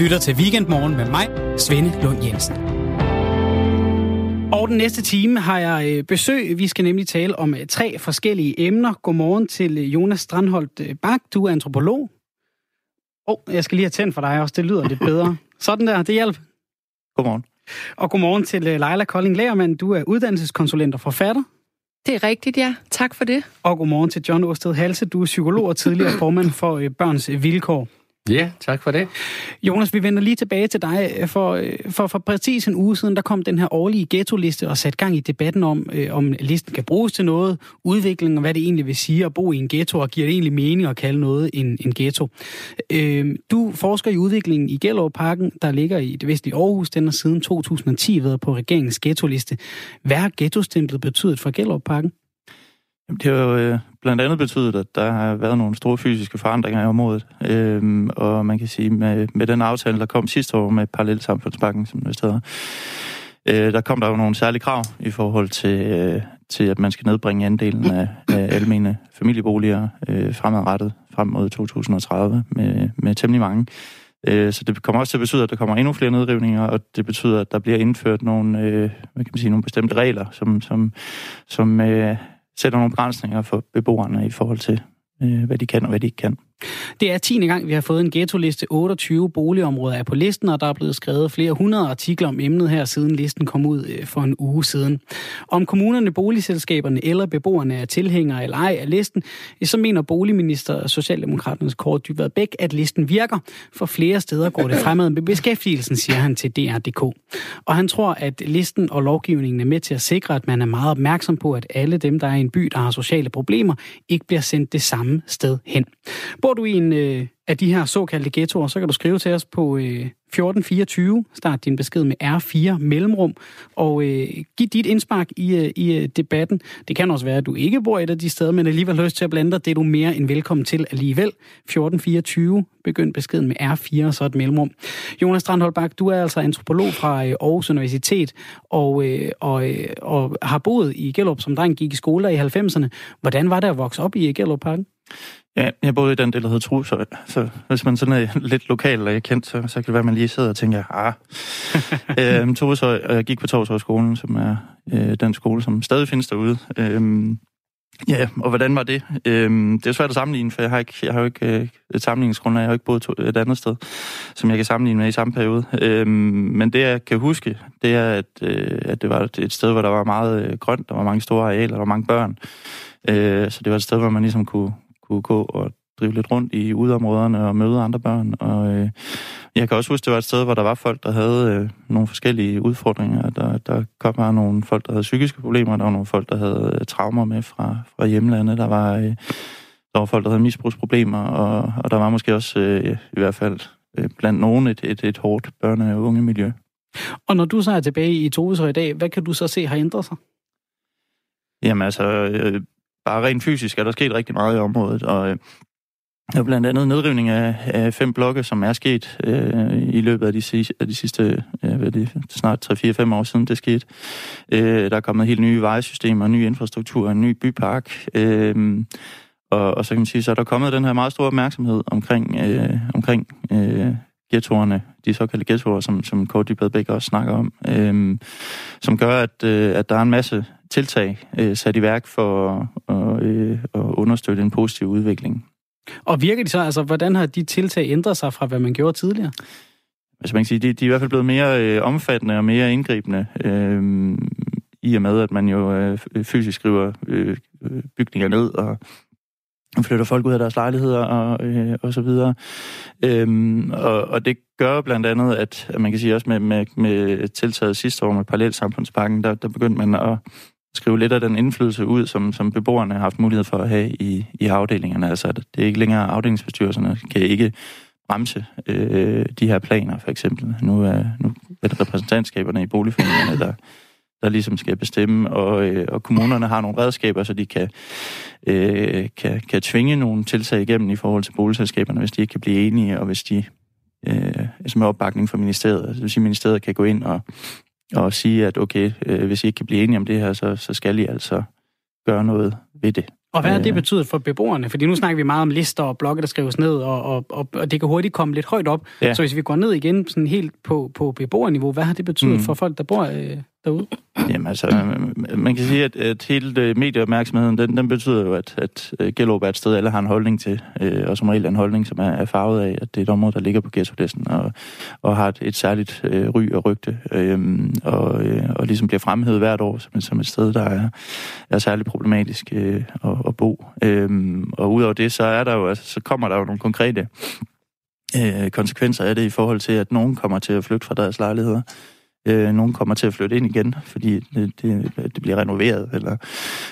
lytter til Weekendmorgen med mig, Svende Lund Jensen. Og den næste time har jeg øh, besøg. Vi skal nemlig tale om øh, tre forskellige emner. Godmorgen til øh, Jonas Strandholdt Bak. Du er antropolog. Åh, oh, jeg skal lige have tændt for dig også. Det lyder lidt bedre. Sådan der, det hjælper. Godmorgen. Og godmorgen til Leila Kolding Lagermand. Du er uddannelseskonsulent og forfatter. Det er rigtigt, ja. Tak for det. Og godmorgen til John Osted Halse. Du er psykolog og tidligere formand for Børns Vilkår. Ja, tak for det. Jonas, vi vender lige tilbage til dig. Øh, for, øh, for, for præcis en uge siden, der kom den her årlige ghetto-liste og satte gang i debatten om, øh, om listen kan bruges til noget, udvikling og hvad det egentlig vil sige at bo i en ghetto, og giver det egentlig mening at kalde noget en, en ghetto. Øh, du forsker i udviklingen i Gellerup-parken, der ligger i det vestlige Aarhus. Den har siden 2010 været på regeringens ghetto-liste. Hvad har ghetto-stemplet betydet for Gellerup-parken? Det har jo øh, blandt andet betydet, at der har været nogle store fysiske forandringer i området. Øhm, og man kan sige, med, med den aftale, der kom sidste år med Parallelsamfundsbanken, som det hedder, øh, der kom der jo nogle særlige krav i forhold til, øh, til at man skal nedbringe andelen af, af almene familieboliger øh, fremadrettet frem mod 2030 med, med temmelig mange. Øh, så det kommer også til at betyde, at der kommer endnu flere nedrivninger, og det betyder, at der bliver indført nogle, øh, hvad kan man sige, nogle bestemte regler, som, som, som øh, sætter nogle begrænsninger for beboerne i forhold til, øh, hvad de kan og hvad de ikke kan. Det er 10. gang, vi har fået en ghetto-liste. 28 boligområder er på listen, og der er blevet skrevet flere hundrede artikler om emnet her, siden listen kom ud øh, for en uge siden. Om kommunerne, boligselskaberne eller beboerne er tilhængere eller ej af listen, så mener boligminister Socialdemokraternes Kåre Dybvad Bæk, at listen virker. For flere steder går det fremad med beskæftigelsen, siger han til DR.dk. Og han tror, at listen og lovgivningen er med til at sikre, at man er meget opmærksom på, at alle dem, der er i en by, der har sociale problemer, ikke bliver sendt det samme sted hen. Bor du i en øh, af de her såkaldte ghettoer, så kan du skrive til os på øh, 1424. Start din besked med R4 mellemrum, og øh, giv dit indspark i, øh, i øh, debatten. Det kan også være, at du ikke bor et af de steder, men alligevel har lyst til at blande dig. Det er du mere end velkommen til alligevel. 1424. Begynd beskeden med R4 og så et mellemrum. Jonas Strandholbak, du er altså antropolog fra øh, Aarhus Universitet, og, øh, og, øh, og har boet i Gellerup som dreng, gik i skole i 90'erne. Hvordan var det at vokse op i Gellerup Parken? Ja, jeg boede i den del, der hedder Trus, så, så hvis man sådan er lidt lokal og kendt, så, så kan det være, at man lige sidder og tænker, ah. øhm, Torshøj, og jeg gik på Torshøjskolen, som er øh, den skole, som stadig findes derude. Øhm, ja, og hvordan var det? Øhm, det er svært at sammenligne, for jeg har, ikke, jeg har jo ikke øh, et sammenligningsgrundlag, jeg har jo ikke boet to, et andet sted, som jeg kan sammenligne med i samme periode. Øhm, men det, jeg kan huske, det er, at, øh, at det var et sted, hvor der var meget øh, grønt, der var mange store arealer, der var mange børn. Øh, så det var et sted, hvor man ligesom kunne, kunne gå og drive lidt rundt i udområderne og møde andre børn. Og øh, jeg kan også huske, det var et sted, hvor der var folk, der havde øh, nogle forskellige udfordringer. Der, der kom bare nogle folk, der havde psykiske problemer, der var nogle folk, der havde øh, traumer med fra, fra hjemlandet, der var, øh, der var folk, der havde misbrugsproblemer, og, og der var måske også øh, i hvert fald øh, blandt nogen et, et, et hårdt børne- og unge miljø. Og når du så er tilbage i Tovesøj i dag, hvad kan du så se har ændret sig? Jamen altså, øh, bare rent fysisk er der sket rigtig meget i området, og øh, der er blandt andet nedrivning af, af fem blokke, som er sket øh, i løbet af de, af de sidste øh, hvad det, snart 3-4-5 år siden det skete. Øh, der er kommet helt nye vejesystemer, ny infrastruktur, en ny bypark. Øh, og, og så kan man sige, så er der kommet den her meget store opmærksomhed omkring, øh, omkring øh, ghettoerne, de såkaldte ghettoer, som, som Kåre Dybad Bæk også snakker om, øh, som gør, at, øh, at der er en masse tiltag øh, sat i værk for at, øh, at understøtte en positiv udvikling. Og virker de så, altså hvordan har de tiltag ændret sig fra, hvad man gjorde tidligere? Altså man kan sige, de, de er i hvert fald blevet mere øh, omfattende og mere indgribende, øh, i og med, at man jo øh, fysisk skriver øh, bygninger ned og flytter folk ud af deres lejligheder og, øh, og så videre. Øhm, og, og det gør blandt andet, at, at man kan sige også med, med, med tiltaget sidste år med parallelsamfundspakken, der, der begyndte man at skrive lidt af den indflydelse ud, som, som beboerne har haft mulighed for at have i, i afdelingerne. Altså, at det er ikke længere afdelingsbestyrelserne kan ikke bremse øh, de her planer, for eksempel. Nu er, nu er det repræsentantskaberne i boligforeningerne, der, der ligesom skal bestemme, og, øh, og kommunerne har nogle redskaber, så de kan, øh, kan, kan tvinge nogle tiltag igennem i forhold til boligselskaberne, hvis de ikke kan blive enige, og hvis de øh, altså med opbakning fra ministeriet, altså, det vil sige, at ministeriet kan gå ind og, og sige, at okay, øh, hvis I ikke kan blive enige om det her, så, så skal I altså gøre noget ved det. Og hvad har det betydet for beboerne? Fordi nu snakker vi meget om lister og blokke, der skrives ned, og, og, og, og det kan hurtigt komme lidt højt op. Ja. Så hvis vi går ned igen sådan helt på, på beboerniveau, hvad har det betydet mm. for folk, der bor øh, derude? Jamen altså, man kan sige, at, at hele øh, medieopmærksomheden, den, den betyder jo, at, at øh, Gellerup er et sted, alle har en holdning til, øh, og som regel en holdning, som er, er farvet af, at det er et område, der ligger på ghetto-listen, og, og har et, et særligt øh, ry og rygte, øh, og, øh, og ligesom bliver fremhævet hvert år som, som et sted, der er, er særligt problematisk øh, at, at bo. Øh, og udover det, så er der jo, altså, så kommer der jo nogle konkrete øh, konsekvenser af det i forhold til, at nogen kommer til at flytte fra deres lejligheder. Øh, nogen kommer til at flytte ind igen, fordi det, det, det bliver renoveret eller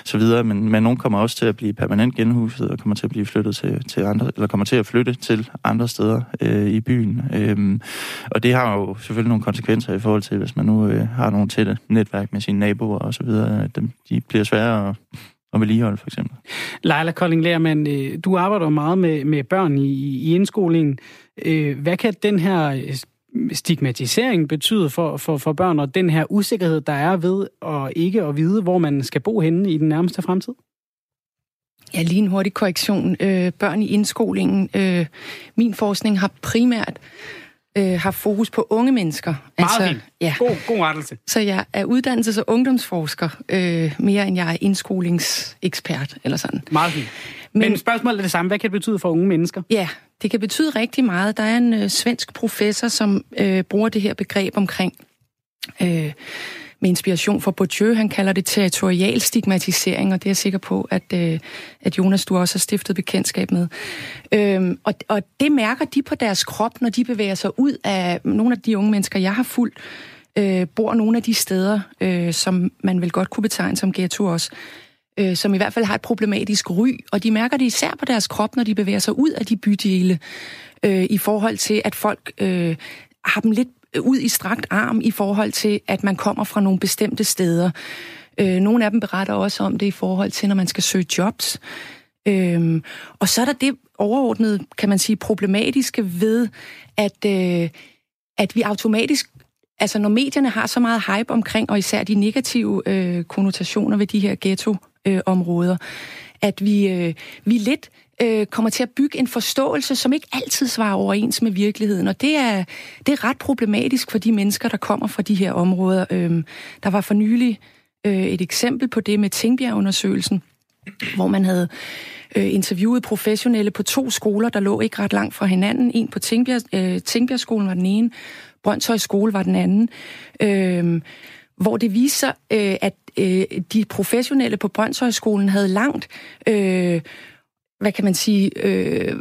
så videre, men, men nogen kommer også til at blive permanent genhuset og kommer til at blive flyttet til, til andre, eller kommer til at flytte til andre steder øh, i byen. Øh, og det har jo selvfølgelig nogle konsekvenser i forhold til, hvis man nu øh, har nogle tætte netværk med sine naboer og så videre, at de bliver sværere at og vedligehold for eksempel. Leila Kolding Lærmann, øh, du arbejder meget med, med børn i, i indskolingen. Øh, hvad kan den her stigmatisering betyder for, for, for børn, og den her usikkerhed, der er ved at ikke at vide, hvor man skal bo henne i den nærmeste fremtid? Ja, lige en hurtig korrektion. Øh, børn i indskolingen. Øh, min forskning har primært øh, har fokus på unge mennesker. Meget altså, fint. Ja. God, god rettelse. Så jeg er uddannelses- og ungdomsforsker, øh, mere end jeg er indskolingsekspert, eller sådan. Meget fint. Men, Men spørgsmålet er det samme. Hvad kan det betyde for unge mennesker? Ja, det kan betyde rigtig meget. Der er en øh, svensk professor, som øh, bruger det her begreb omkring... Øh, med inspiration fra Bourdieu. Han kalder det territorial stigmatisering, og det er jeg sikker på, at, øh, at Jonas, du også har stiftet bekendtskab med. Øhm, og, og det mærker de på deres krop, når de bevæger sig ud af nogle af de unge mennesker, jeg har fulgt, øh, bor nogle af de steder, øh, som man vel godt kunne betegne som ghetto også øh, som i hvert fald har et problematisk ry, og de mærker det især på deres krop, når de bevæger sig ud af de bydele, øh, i forhold til, at folk øh, har dem lidt ud i strakt arm i forhold til, at man kommer fra nogle bestemte steder. Øh, nogle af dem beretter også om det i forhold til, når man skal søge jobs. Øh, og så er der det overordnede, kan man sige, problematiske ved, at, øh, at vi automatisk Altså når medierne har så meget hype omkring, og især de negative øh, konnotationer ved de her ghetto øh, at vi, øh, vi lidt øh, kommer til at bygge en forståelse, som ikke altid svarer overens med virkeligheden. Og det er, det er ret problematisk for de mennesker, der kommer fra de her områder. Øh, der var for nylig øh, et eksempel på det med Tingbjerg-undersøgelsen, hvor man havde øh, interviewet professionelle på to skoler, der lå ikke ret langt fra hinanden. En på Tingbjerg, øh, Tingbjergskolen var den ene, Brøndshøj skole var den anden. Øh, hvor det viser, øh, at øh, de professionelle på Brøndshøjskolen havde langt øh, hvad kan man sige, øh,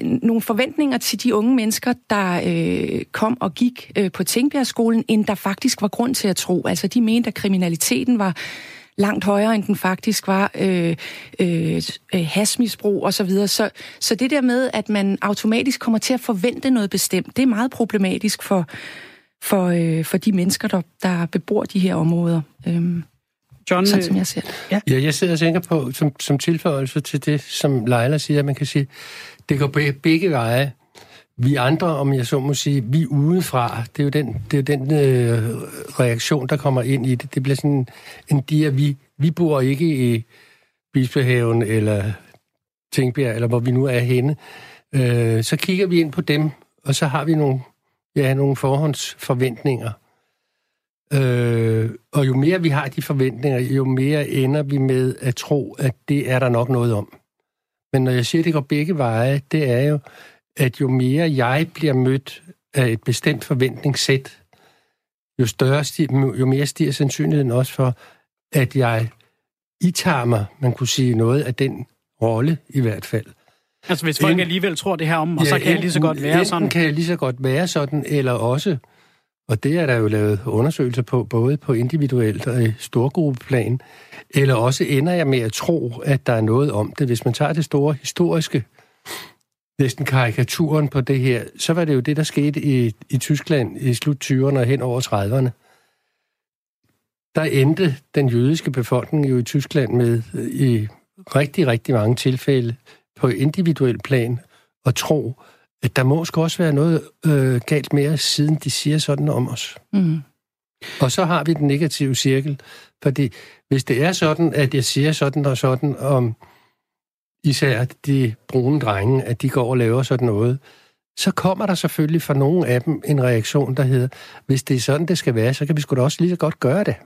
nogle forventninger til de unge mennesker, der øh, kom og gik øh, på Tingbjergskolen, end der faktisk var grund til at tro. Altså de mente, at kriminaliteten var langt højere, end den faktisk var øh, øh, øh hasmisbrug og så videre. Så, så det der med, at man automatisk kommer til at forvente noget bestemt, det er meget problematisk for, for, øh, for de mennesker, der, der bebor de her områder. Øh. John, sådan som jeg ser det. Ja. ja, jeg sidder og tænker på, som, som tilføjelse til det, som Leila siger, at man kan sige, det går begge veje. Vi andre, om jeg så må sige, vi udefra, det er jo den, det er den øh, reaktion, der kommer ind i det. Det bliver sådan en dia, vi, vi bor ikke i Bispehaven eller Tingbjerg, eller hvor vi nu er henne. Øh, så kigger vi ind på dem, og så har vi nogle, ja, nogle forhåndsforventninger. Øh, og jo mere vi har de forventninger, jo mere ender vi med at tro, at det er der nok noget om. Men når jeg siger, at det går begge veje, det er jo, at jo mere jeg bliver mødt af et bestemt forventningssæt, jo, større stiger, jo mere stiger sandsynligheden også for, at jeg itager mig, man kunne sige, noget af den rolle i hvert fald. Altså hvis folk en, alligevel tror det her om, og ja, så kan en, jeg lige så godt være sådan? kan jeg lige så godt være sådan, eller også og det er der jo lavet undersøgelser på, både på individuelt og i storgruppeplan. Eller også ender jeg med at tro, at der er noget om det. Hvis man tager det store historiske, næsten karikaturen på det her, så var det jo det, der skete i, i Tyskland i slut 20'erne og hen over 30'erne. Der endte den jødiske befolkning jo i Tyskland med i rigtig, rigtig mange tilfælde på individuel plan at tro, at der må også være noget øh, galt med os, siden de siger sådan om os. Mm. Og så har vi den negative cirkel, fordi hvis det er sådan, at jeg siger sådan og sådan om især de brune drenge, at de går og laver sådan noget, så kommer der selvfølgelig fra nogle af dem en reaktion, der hedder, hvis det er sådan, det skal være, så kan vi sgu da også lige så godt gøre det.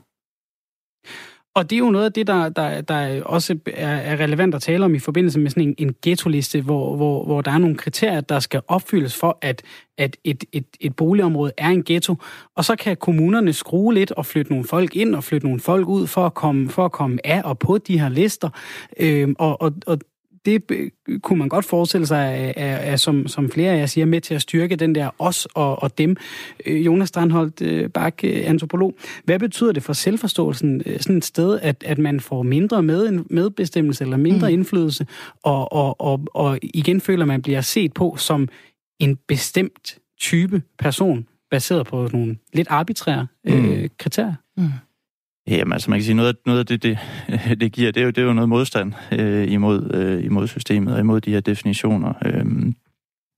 Og det er jo noget af det, der, der, der også er, er relevant at tale om i forbindelse med sådan en, en ghetto-liste, hvor, hvor, hvor der er nogle kriterier, der skal opfyldes for, at, at et, et, et boligområde er en ghetto. Og så kan kommunerne skrue lidt og flytte nogle folk ind og flytte nogle folk ud for at komme, for at komme af og på de her lister. Øhm, og, og, og det kunne man godt forestille sig, er, er, som, som flere af jer siger, med til at styrke den der os og, og dem. Øh, Jonas Strandholt øh, Bak, øh, antropolog. Hvad betyder det for selvforståelsen sådan et sted, at, at man får mindre med, medbestemmelse eller mindre mm. indflydelse, og, og, og, og igen føler, at man bliver set på som en bestemt type person, baseret på nogle lidt arbitrære mm. øh, kriterier? Mm. Jamen, altså man kan sige, noget af, noget af det, det, det giver, det er jo, det er jo noget modstand øh, imod, øh, imod systemet og imod de her definitioner. Øh,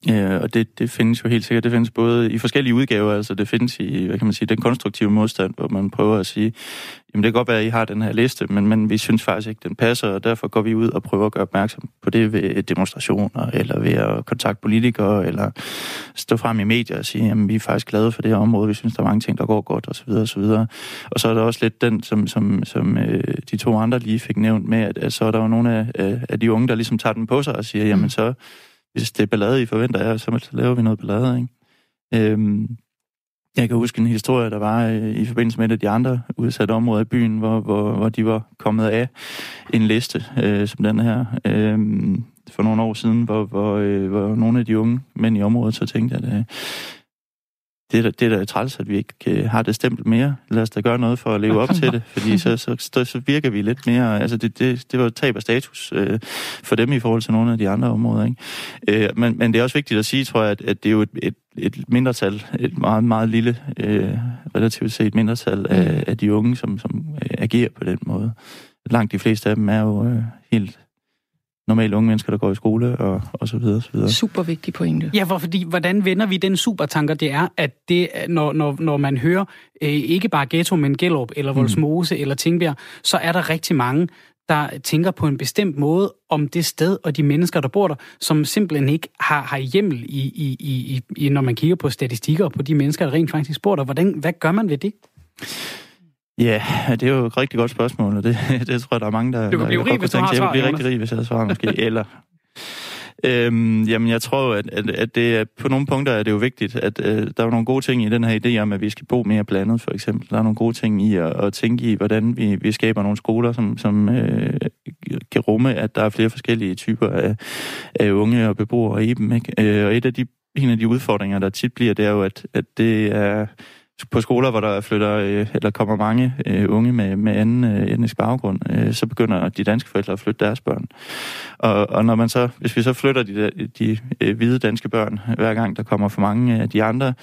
Øh, og det, det findes jo helt sikkert. Det findes både i forskellige udgaver, altså det findes i, hvad kan man sige, den konstruktive modstand, hvor man prøver at sige, jamen det kan godt være, at I har den her liste, men, men vi synes faktisk ikke, den passer, og derfor går vi ud og prøver at gøre opmærksom på det ved demonstrationer, eller ved at kontakte politikere, eller stå frem i medier og sige, jamen vi er faktisk glade for det her område, vi synes, der er mange ting, der går godt, osv. osv. Og så er der også lidt den, som, som, som øh, de to andre lige fik nævnt med, at, at så er der jo nogle af, af de unge, der ligesom tager den på sig og siger, jamen mm. så hvis det er ballade, I forventer af, så laver vi noget ballade, ikke? Øhm, jeg kan huske en historie, der var øh, i forbindelse med et af de andre udsatte områder i byen, hvor, hvor, hvor de var kommet af en liste øh, som den her øh, for nogle år siden, hvor, hvor, øh, hvor nogle af de unge mænd i området så tænkte, at øh, det, er, det er da træls, at vi ikke øh, har det stempel mere. Lad os da gøre noget for at leve op til det, fordi så, så, så, virker vi lidt mere... Altså, det, det, det var et tab af status øh, for dem i forhold til nogle af de andre områder. Ikke? Øh, men, men det er også vigtigt at sige, tror jeg, at, at det er jo et, et, et mindretal, et meget, meget lille, øh, relativt set mindretal af, mm. af de unge, som, som øh, agerer på den måde. Langt de fleste af dem er jo øh, helt normale unge mennesker, der går i skole, og, og så videre, så videre. Super vigtig pointe. Ja, for fordi, hvordan vender vi den supertanker, det er, at det, når, når, når man hører øh, ikke bare Ghetto, men Gellerup, eller Voldsmose, mm. eller Tingbjerg, så er der rigtig mange, der tænker på en bestemt måde om det sted og de mennesker, der bor der, som simpelthen ikke har, har hjemmel i, i, i, i, når man kigger på statistikker på de mennesker, der rent faktisk bor der. Hvordan, hvad gør man ved det? Ja, det er jo et rigtig godt spørgsmål, og det, det tror jeg, der er mange, der... Du kan blive rig, hvis du har svar, Jeg blive rigtig rig, hvis jeg svarer måske, eller... Øhm, jamen, jeg tror, at, at, at det er, på nogle punkter er det jo vigtigt, at øh, der er nogle gode ting i den her idé om, at vi skal bo mere blandet, for eksempel. Der er nogle gode ting i at, at tænke i, hvordan vi, vi skaber nogle skoler, som, som øh, kan rumme, at der er flere forskellige typer af, af unge og beboere i dem. Ikke? Øh, og et af de, en af de udfordringer, der tit bliver, det er jo, at, at det er på skoler, hvor der flytter øh, eller kommer mange øh, unge med, med anden øh, etnisk baggrund, øh, så begynder de danske forældre at flytte deres børn. Og, og når man så, hvis vi så flytter de, de, de øh, hvide danske børn, hver gang der kommer for mange af de andre,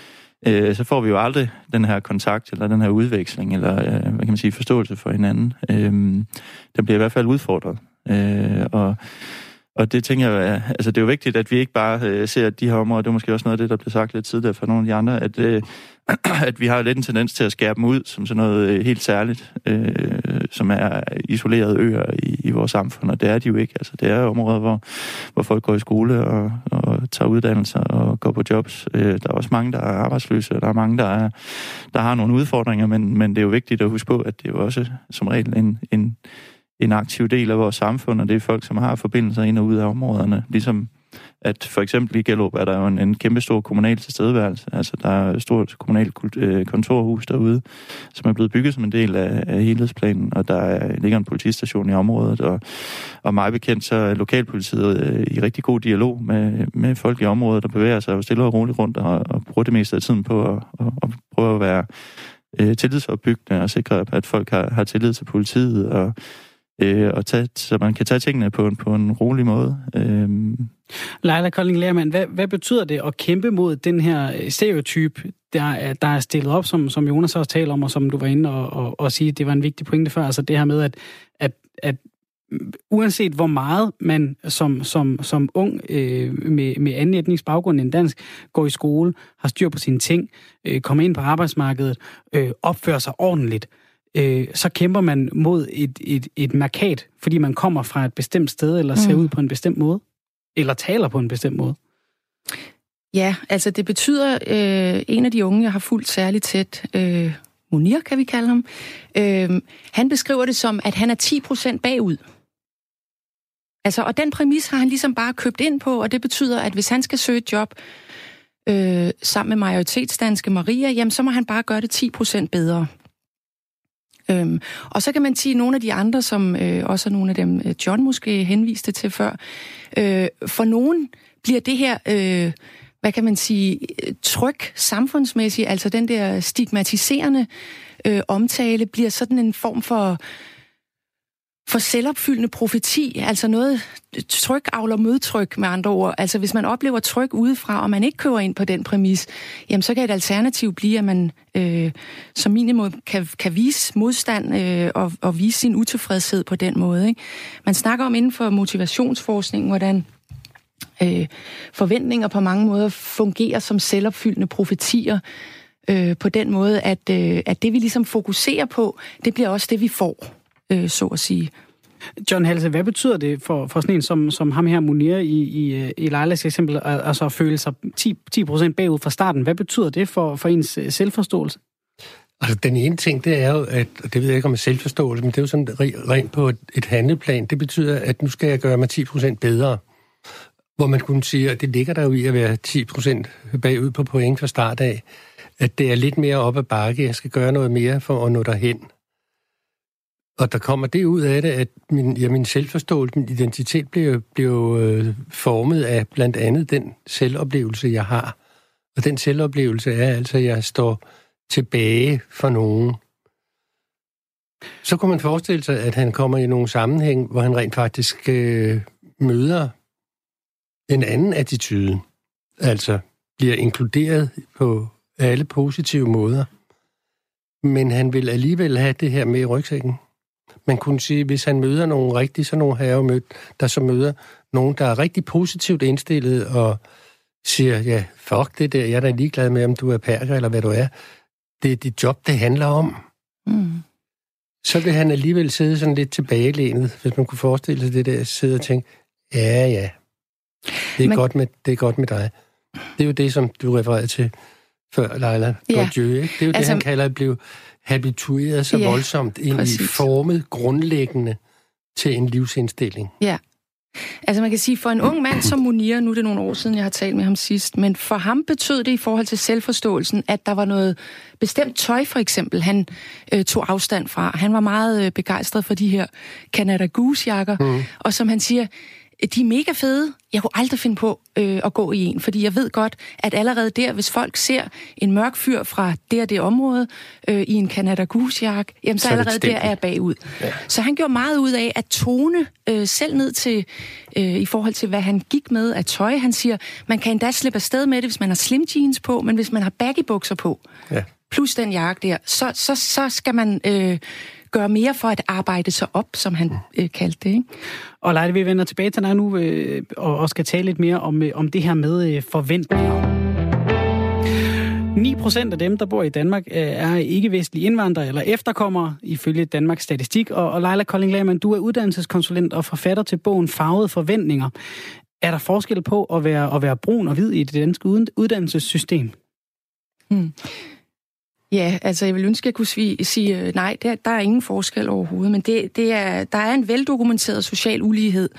øh, så får vi jo aldrig den her kontakt, eller den her udveksling, eller øh, hvad kan man sige, forståelse for hinanden. Øh, den bliver i hvert fald udfordret. Øh, og og det tænker jeg, altså det er jo vigtigt, at vi ikke bare øh, ser de her områder, det er måske også noget af det, der blev sagt lidt tidligere fra nogle af de andre, at, øh, at vi har lidt en tendens til at skære dem ud som sådan noget øh, helt særligt, øh, som er isolerede øer i, i vores samfund, og det er de jo ikke. Altså det er områder, hvor, hvor folk går i skole og, og tager uddannelser og går på jobs. Øh, der er også mange, der er arbejdsløse, og der er mange, der, er, der har nogle udfordringer, men, men det er jo vigtigt at huske på, at det er jo også som regel en, en en aktiv del af vores samfund, og det er folk, som har forbindelser ind og ud af områderne. Ligesom at for eksempel i Gellerup er der jo en, en kæmpe stor kommunal tilstedeværelse. Altså der er et stort kommunalt øh, kontorhus derude, som er blevet bygget som en del af, af helhedsplanen, og der ligger en politistation i området, og, og meget bekendt så er lokalpolitiet øh, i rigtig god dialog med, med folk i området, der bevæger sig jo stille og roligt rundt og, og bruger det meste af tiden på at, og, og prøve at være øh, tillidsopbyggende og sikre, at folk har, har tillid til politiet og øh, og tage, så man kan tage tingene på på en rolig måde. Øh. Leila Kolding Lermann, hvad, hvad betyder det at kæmpe mod den her stereotyp, der, der er stillet op, som, som Jonas også taler om, og som du var inde og, og, og sige, det var en vigtig pointe før, altså det her med, at, at, at uanset hvor meget man som, som, som ung øh, med, med anden etnisk baggrund end dansk går i skole, har styr på sine ting, øh, kommer ind på arbejdsmarkedet, øh, opfører sig ordentligt, øh, så kæmper man mod et, et, et markat, fordi man kommer fra et bestemt sted, eller ser mm. ud på en bestemt måde, eller taler på en bestemt måde. Ja, altså det betyder, øh, en af de unge, jeg har fulgt særligt tæt, øh, Munir kan vi kalde ham, øh, han beskriver det som, at han er 10% bagud. Altså, og den præmis har han ligesom bare købt ind på, og det betyder, at hvis han skal søge et job øh, sammen med majoritetsdanske Maria, jamen så må han bare gøre det 10% bedre. Øhm, og så kan man sige, at nogle af de andre, som øh, også er nogle af dem, øh, John måske henviste til før, øh, for nogen bliver det her, øh, hvad kan man sige, tryk samfundsmæssigt, altså den der stigmatiserende øh, omtale, bliver sådan en form for for selvopfyldende profeti, altså noget tryk avler modtryk med andre ord. Altså hvis man oplever tryk udefra, og man ikke kører ind på den præmis, jamen så kan et alternativ blive, at man øh, som minimum kan, kan vise modstand øh, og, og vise sin utilfredshed på den måde. Ikke? Man snakker om inden for motivationsforskning, hvordan øh, forventninger på mange måder fungerer som selvopfyldende profetier, øh, på den måde, at, øh, at det vi ligesom fokuserer på, det bliver også det, vi får øh, så at sige. John Halse, hvad betyder det for, for sådan en som, som ham her, Munir, i, i, i Leilas eksempel, altså at føle sig 10, 10% bagud fra starten? Hvad betyder det for, for ens øh, selvforståelse? Altså, den ene ting, det er jo, at, og det ved jeg ikke om er selvforståelse, men det er jo sådan rent på et, et handleplan. Det betyder, at nu skal jeg gøre mig 10% bedre. Hvor man kunne sige, at det ligger der jo i at være 10% bagud på point fra start af. At det er lidt mere op ad bakke. Jeg skal gøre noget mere for at nå derhen. Og der kommer det ud af det, at min, ja, min selvforståelse, min identitet bliver, bliver øh, formet af blandt andet den selvoplevelse, jeg har. Og den selvoplevelse er altså, at jeg står tilbage for nogen. Så kunne man forestille sig, at han kommer i nogle sammenhæng, hvor han rent faktisk øh, møder en anden attitude. Altså bliver inkluderet på alle positive måder. Men han vil alligevel have det her med i rygsækken. Man kunne sige, hvis han møder nogle rigtig, så nogle herrer mødt, der så møder nogen, der er rigtig positivt indstillet og siger, ja, fuck det der, jeg er da ligeglad med, om du er perker eller hvad du er. Det er dit job, det handler om. Mm. Så vil han alligevel sidde sådan lidt tilbagelænet, hvis man kunne forestille sig det der, sidde og tænke, ja, ja, det er, Men... godt, med, det er godt med dig. Det er jo det, som du refererede til før, Leila. Ja. Ikke? Det er jo altså... det, han kalder at blive habitueret så ja, voldsomt ind præcis. i formet grundlæggende til en livsindstilling. Ja. Altså man kan sige, for en ung mand som Munir, nu er det nogle år siden, jeg har talt med ham sidst, men for ham betød det i forhold til selvforståelsen, at der var noget bestemt tøj for eksempel, han øh, tog afstand fra. Han var meget øh, begejstret for de her Canada Goose-jakker, mm. og som han siger, de er mega fede. Jeg kunne aldrig finde på øh, at gå i en, fordi jeg ved godt, at allerede der, hvis folk ser en mørk fyr fra det og det område øh, i en Canada Goose-jakke, jamen så, så allerede der er jeg bagud. Ja. Så han gjorde meget ud af at tone øh, selv ned til, øh, i forhold til, hvad han gik med af tøj. Han siger, man kan endda slippe afsted med det, hvis man har slim jeans på, men hvis man har baggy bukser på, ja. plus den jakke der, så, så, så skal man... Øh, gøre mere for at arbejde sig op, som han øh, kaldte det. Ikke? Og Leite, vi vender tilbage til dig nu øh, og, og skal tale lidt mere om, øh, om det her med øh, forventninger. 9 procent af dem, der bor i Danmark, øh, er ikke-vestlige indvandrere eller efterkommere, ifølge Danmarks Statistik. Og, og Leila Kolding Lehmann, du er uddannelseskonsulent og forfatter til bogen Farvede Forventninger. Er der forskel på at være, at være brun og hvid i det danske uddannelsessystem? Hmm. Ja, altså jeg vil ønske, at jeg kunne sige, sige nej, der, der er ingen forskel overhovedet, men det, det er, der er en veldokumenteret social ulighed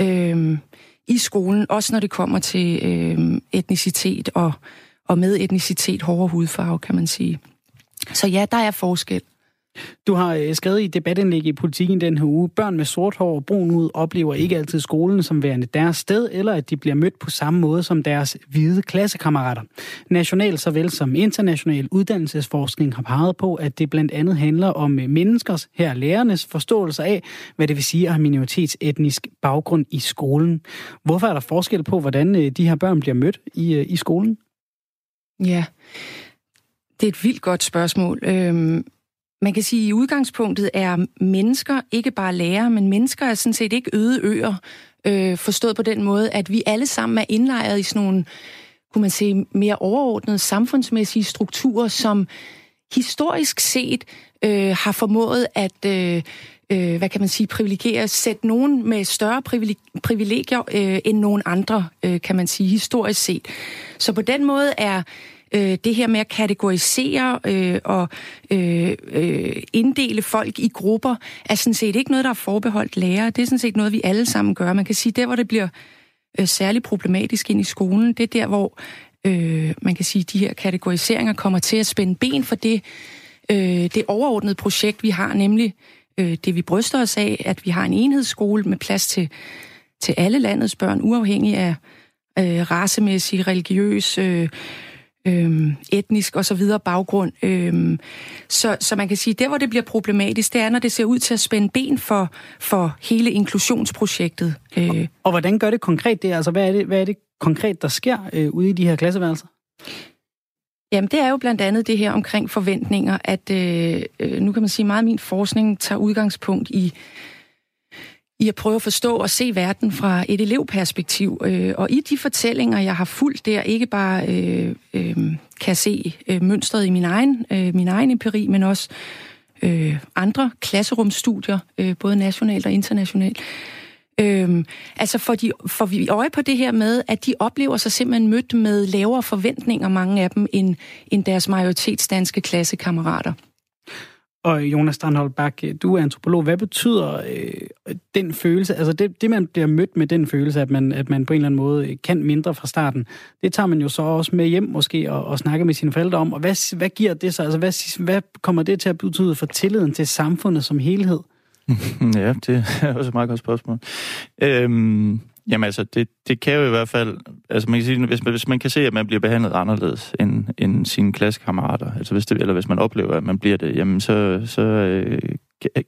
øh, i skolen, også når det kommer til øh, etnicitet og, og med etnicitet, hårdere hudfarve, kan man sige. Så ja, der er forskel. Du har øh, skrevet i debatindlæg i politikken den her uge, børn med sort hår og brun hud oplever ikke altid skolen som værende deres sted, eller at de bliver mødt på samme måde som deres hvide klassekammerater. National såvel som international uddannelsesforskning har peget på, at det blandt andet handler om øh, menneskers, her lærernes, forståelse af, hvad det vil sige at have minoritetsetnisk baggrund i skolen. Hvorfor er der forskel på, hvordan øh, de her børn bliver mødt i, øh, i skolen? Ja, det er et vildt godt spørgsmål. Øhm man kan sige, at i udgangspunktet er mennesker ikke bare lærer, men mennesker er sådan set ikke øde øer, øh, forstået på den måde, at vi alle sammen er indlejret i sådan nogle, kunne man sige, mere overordnede samfundsmæssige strukturer, som historisk set øh, har formået at... Øh, øh, hvad kan man sige, privilegere, sætte nogen med større privilegier øh, end nogen andre, øh, kan man sige, historisk set. Så på den måde er øh, det her med at kategorisere øh, og øh, øh, inddele folk i grupper, er sådan set ikke noget, der er forbeholdt lærere. Det er sådan set noget, vi alle sammen gør. Man kan sige, der hvor det bliver øh, særligt problematisk ind i skolen, det er der, hvor øh, man kan sige, de her kategoriseringer kommer til at spænde ben for det, øh, det overordnede projekt, vi har, nemlig øh, det, vi bryster os af, at vi har en enhedsskole med plads til, til alle landets børn, uafhængig af øh, racemæssig, religiøs, øh, øh, etnisk og så videre baggrund. Øh, så, så man kan sige, der hvor det bliver problematisk, det er, når det ser ud til at spænde ben for, for hele inklusionsprojektet. Øh. Og, og hvordan gør det konkret det? Altså, hvad er det, hvad er det konkret, der sker øh, ude i de her klasseværelser? Jamen, det er jo blandt andet det her omkring forventninger, at øh, øh, nu kan man sige, meget af min forskning tager udgangspunkt i, i at prøve at forstå og se verden fra et elevperspektiv. Øh, og i de fortællinger, jeg har fulgt der, ikke bare øh, øh, kan se øh, mønstret i min egen, øh, min egen empiri, men også øh, andre klasserumstudier, øh, både nationalt og internationalt, Øhm, altså får, de, får vi øje på det her med, at de oplever sig simpelthen mødt med lavere forventninger, mange af dem, end, end deres majoritetsdanske klassekammerater. Og Jonas Strandhold Bak, øh, du er antropolog. Hvad betyder øh, den følelse, altså det, det, man bliver mødt med den følelse, at man, at man på en eller anden måde øh, kan mindre fra starten, det tager man jo så også med hjem måske og, og snakker med sine forældre om. Og hvad, hvad giver det så? Altså hvad, hvad kommer det til at betyde for tilliden til samfundet som helhed? ja, det er også et meget godt spørgsmål. Øhm, jamen altså, det, det kan jo i hvert fald... Altså man kan sige, hvis man, hvis man kan se, at man bliver behandlet anderledes end, end sine klassekammerater, altså hvis det, eller hvis man oplever, at man bliver det, jamen så, så øh,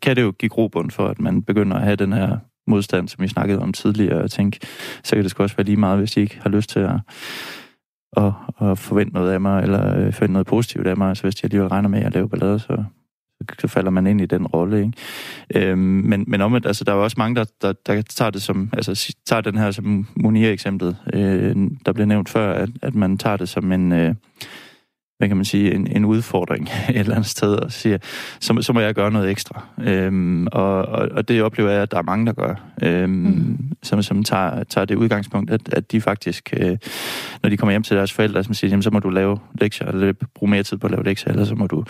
kan det jo give grobund for, at man begynder at have den her modstand, som vi snakkede om tidligere, og tænke, så kan det sgu også være lige meget, hvis de ikke har lyst til at, at, at forvente noget af mig, eller øh, forvente noget positivt af mig. Altså hvis de alligevel regner med at lave ballade, så, så falder man ind i den rolle. Ikke? Øhm, men, men omvendt, altså, der er også mange, der, der, der tager det som, altså tager den her som Monier-eksemplet, øh, der blev nævnt før, at, at man tager det som en, øh, hvad kan man sige, en, en udfordring et eller andet sted, og siger, så, så må jeg gøre noget ekstra. Øhm, og, og, og det oplever jeg, at der er mange, der gør, øhm, mm. som, som tager, tager det udgangspunkt, at, at de faktisk, øh, når de kommer hjem til deres forældre, som siger, jamen, så må du lave lektier, eller bruge mere tid på at lave lektier, eller så må du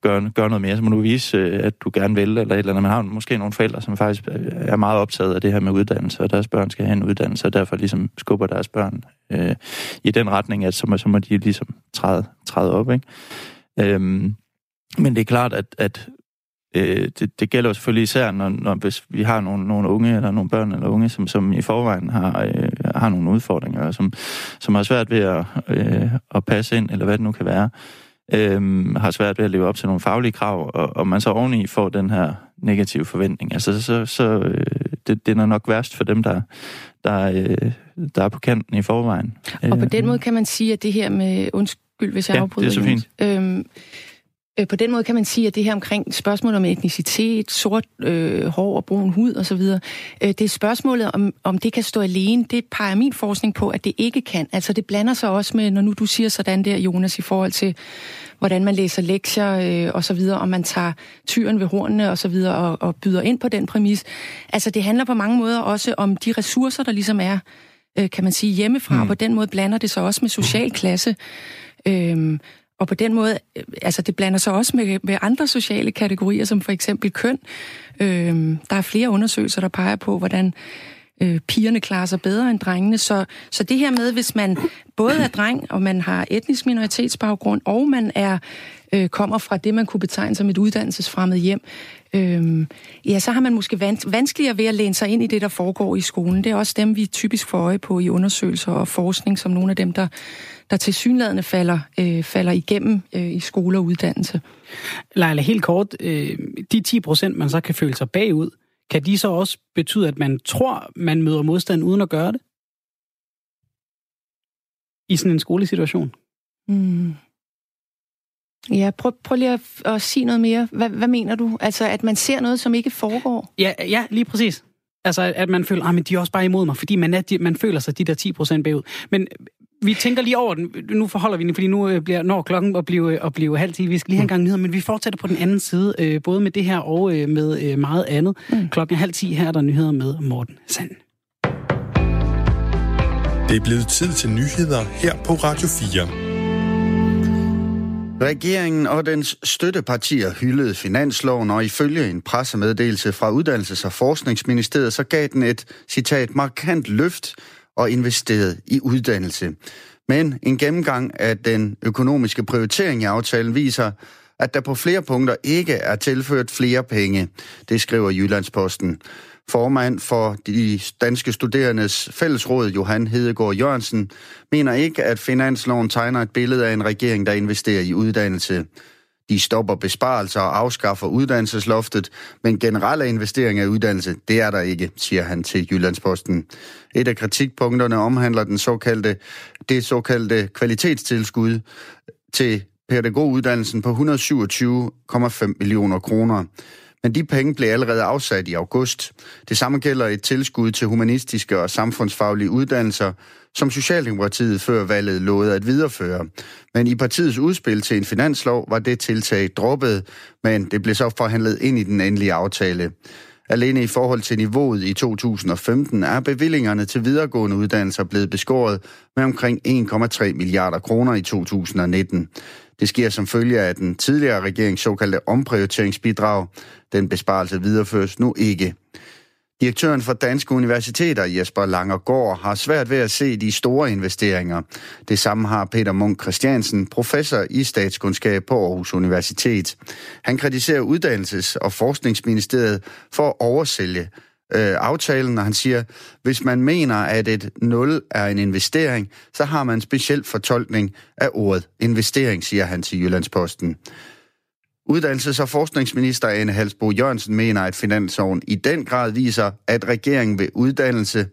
gøre, gøre noget mere, så må du vise, øh, at du gerne vil, eller et eller andet. Man har måske nogle forældre, som faktisk er meget optaget af det her med uddannelse, og deres børn skal have en uddannelse, og derfor ligesom skubber deres børn øh, i den retning, at så må, så må de ligesom træde, træde op. Ikke? Øhm, men det er klart, at, at øh, det, det gælder selvfølgelig især, når, når hvis vi har nogle, nogle unge eller nogle børn eller unge, som, som i forvejen har, øh, har nogle udfordringer, som, som har svært ved at, øh, at passe ind, eller hvad det nu kan være, øh, har svært ved at leve op til nogle faglige krav, og, og man så oveni får den her negative forventning. Altså, så, så øh, det, det er nok værst for dem, der, der, øh, der er på kanten i forvejen. Og på den måde kan man sige, at det her med, undskyld hvis jeg ja, afbryder, det er så fint. Øhm, øh, på den måde kan man sige, at det her omkring spørgsmålet om etnicitet, sort øh, hår og brun hud osv., øh, det er spørgsmålet, om, om det kan stå alene. Det peger min forskning på, at det ikke kan. Altså det blander sig også med, når nu du siger sådan der, Jonas, i forhold til hvordan man læser lektier øh, og så videre, om man tager tyren ved hornene og så videre og, og byder ind på den præmis. Altså det handler på mange måder også om de ressourcer, der ligesom er, øh, kan man sige, hjemmefra, mm. og på den måde blander det sig også med social klasse. Øhm, og på den måde, øh, altså det blander sig også med, med andre sociale kategorier, som for eksempel køn. Øhm, der er flere undersøgelser, der peger på, hvordan øh, pigerne klarer sig bedre end drengene. Så, så det her med, hvis man både er dreng, og man har etnisk minoritetsbaggrund, og man er øh, kommer fra det, man kunne betegne som et uddannelsesfremmed hjem, øh, ja, så har man måske vans- vanskeligere ved at læne sig ind i det, der foregår i skolen. Det er også dem, vi typisk får øje på i undersøgelser og forskning, som nogle af dem, der, der til synlædende falder, øh, falder igennem øh, i skole og uddannelse. Leila, helt kort, øh, de 10 procent, man så kan føle sig bagud, kan de så også betyde, at man tror, man møder modstand uden at gøre det? I sådan en skolesituation? Mm. Ja, prøv, prøv lige at, at sige noget mere. Hvad, hvad mener du? Altså, at man ser noget, som ikke foregår? Ja, ja lige præcis. Altså, at man føler, at ah, de er også bare imod mig, fordi man, er, man føler sig de der 10% bagud. Men vi tænker lige over den. Nu forholder vi den, fordi nu øh, bliver, når klokken at blive, at blive halv tid. Vi skal lige have en gang nyheder, men vi fortsætter på den anden side, øh, både med det her og øh, med meget andet. Mm. Klokken er halv ti her er der nyheder med Morten Sand. Det er blevet tid til nyheder her på Radio 4. Regeringen og dens støttepartier hyldede finansloven, og ifølge en pressemeddelelse fra Uddannelses- og Forskningsministeriet, så gav den et, citat, markant løft og investeret i uddannelse. Men en gennemgang af den økonomiske prioritering i aftalen viser, at der på flere punkter ikke er tilført flere penge. Det skriver Jyllandsposten. Formand for de danske studerendes fællesråd, Johan Hedegaard Jørgensen, mener ikke, at finansloven tegner et billede af en regering, der investerer i uddannelse. De stopper besparelser og afskaffer uddannelsesloftet, men generelle investeringer i uddannelse, det er der ikke, siger han til Jyllandsposten. Et af kritikpunkterne omhandler den såkaldte, det såkaldte kvalitetstilskud til pædagoguddannelsen på 127,5 millioner kroner. Men de penge blev allerede afsat i august. Det samme gælder et tilskud til humanistiske og samfundsfaglige uddannelser, som Socialdemokratiet før valget lovede at videreføre. Men i partiets udspil til en finanslov var det tiltag droppet, men det blev så forhandlet ind i den endelige aftale. Alene i forhold til niveauet i 2015 er bevillingerne til videregående uddannelser blevet beskåret med omkring 1,3 milliarder kroner i 2019. Det sker som følge af den tidligere regerings såkaldte omprioriteringsbidrag. Den besparelse videreføres nu ikke. Direktøren for Danske Universiteter, Jesper Langergaard, har svært ved at se de store investeringer. Det samme har Peter Munk Christiansen, professor i statskundskab på Aarhus Universitet. Han kritiserer Uddannelses- og Forskningsministeriet for at oversælge øh, aftalen, og han siger, hvis man mener, at et nul er en investering, så har man en speciel fortolkning af ordet investering, siger han til Jyllandsposten. Uddannelses- og forskningsminister Anne Halsbo Jørgensen mener, at finansloven i den grad viser, at regeringen ved uddannelse.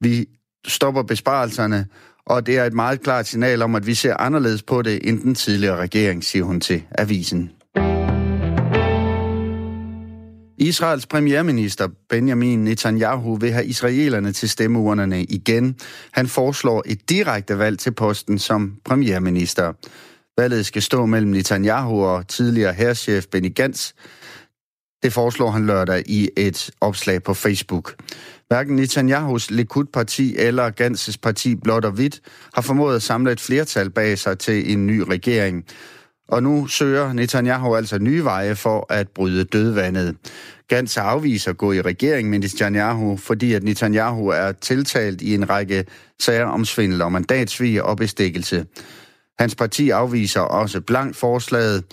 Vi stopper besparelserne, og det er et meget klart signal om, at vi ser anderledes på det end den tidligere regering, siger hun til avisen. Israels premierminister Benjamin Netanyahu vil have israelerne til stemmeurnerne igen. Han foreslår et direkte valg til posten som premierminister. Valget skal stå mellem Netanyahu og tidligere herrchef Benny Gantz. Det foreslår han lørdag i et opslag på Facebook. Hverken Netanyahus Likud-parti eller Gantz's parti Blåt og Hvidt har formået at samle et flertal bag sig til en ny regering. Og nu søger Netanyahu altså nye veje for at bryde dødvandet. Gantz afviser at gå i regering med Netanyahu, fordi at Netanyahu er tiltalt i en række sager om svindel og mandatsvig og bestikkelse. Hans parti afviser også blankt forslaget.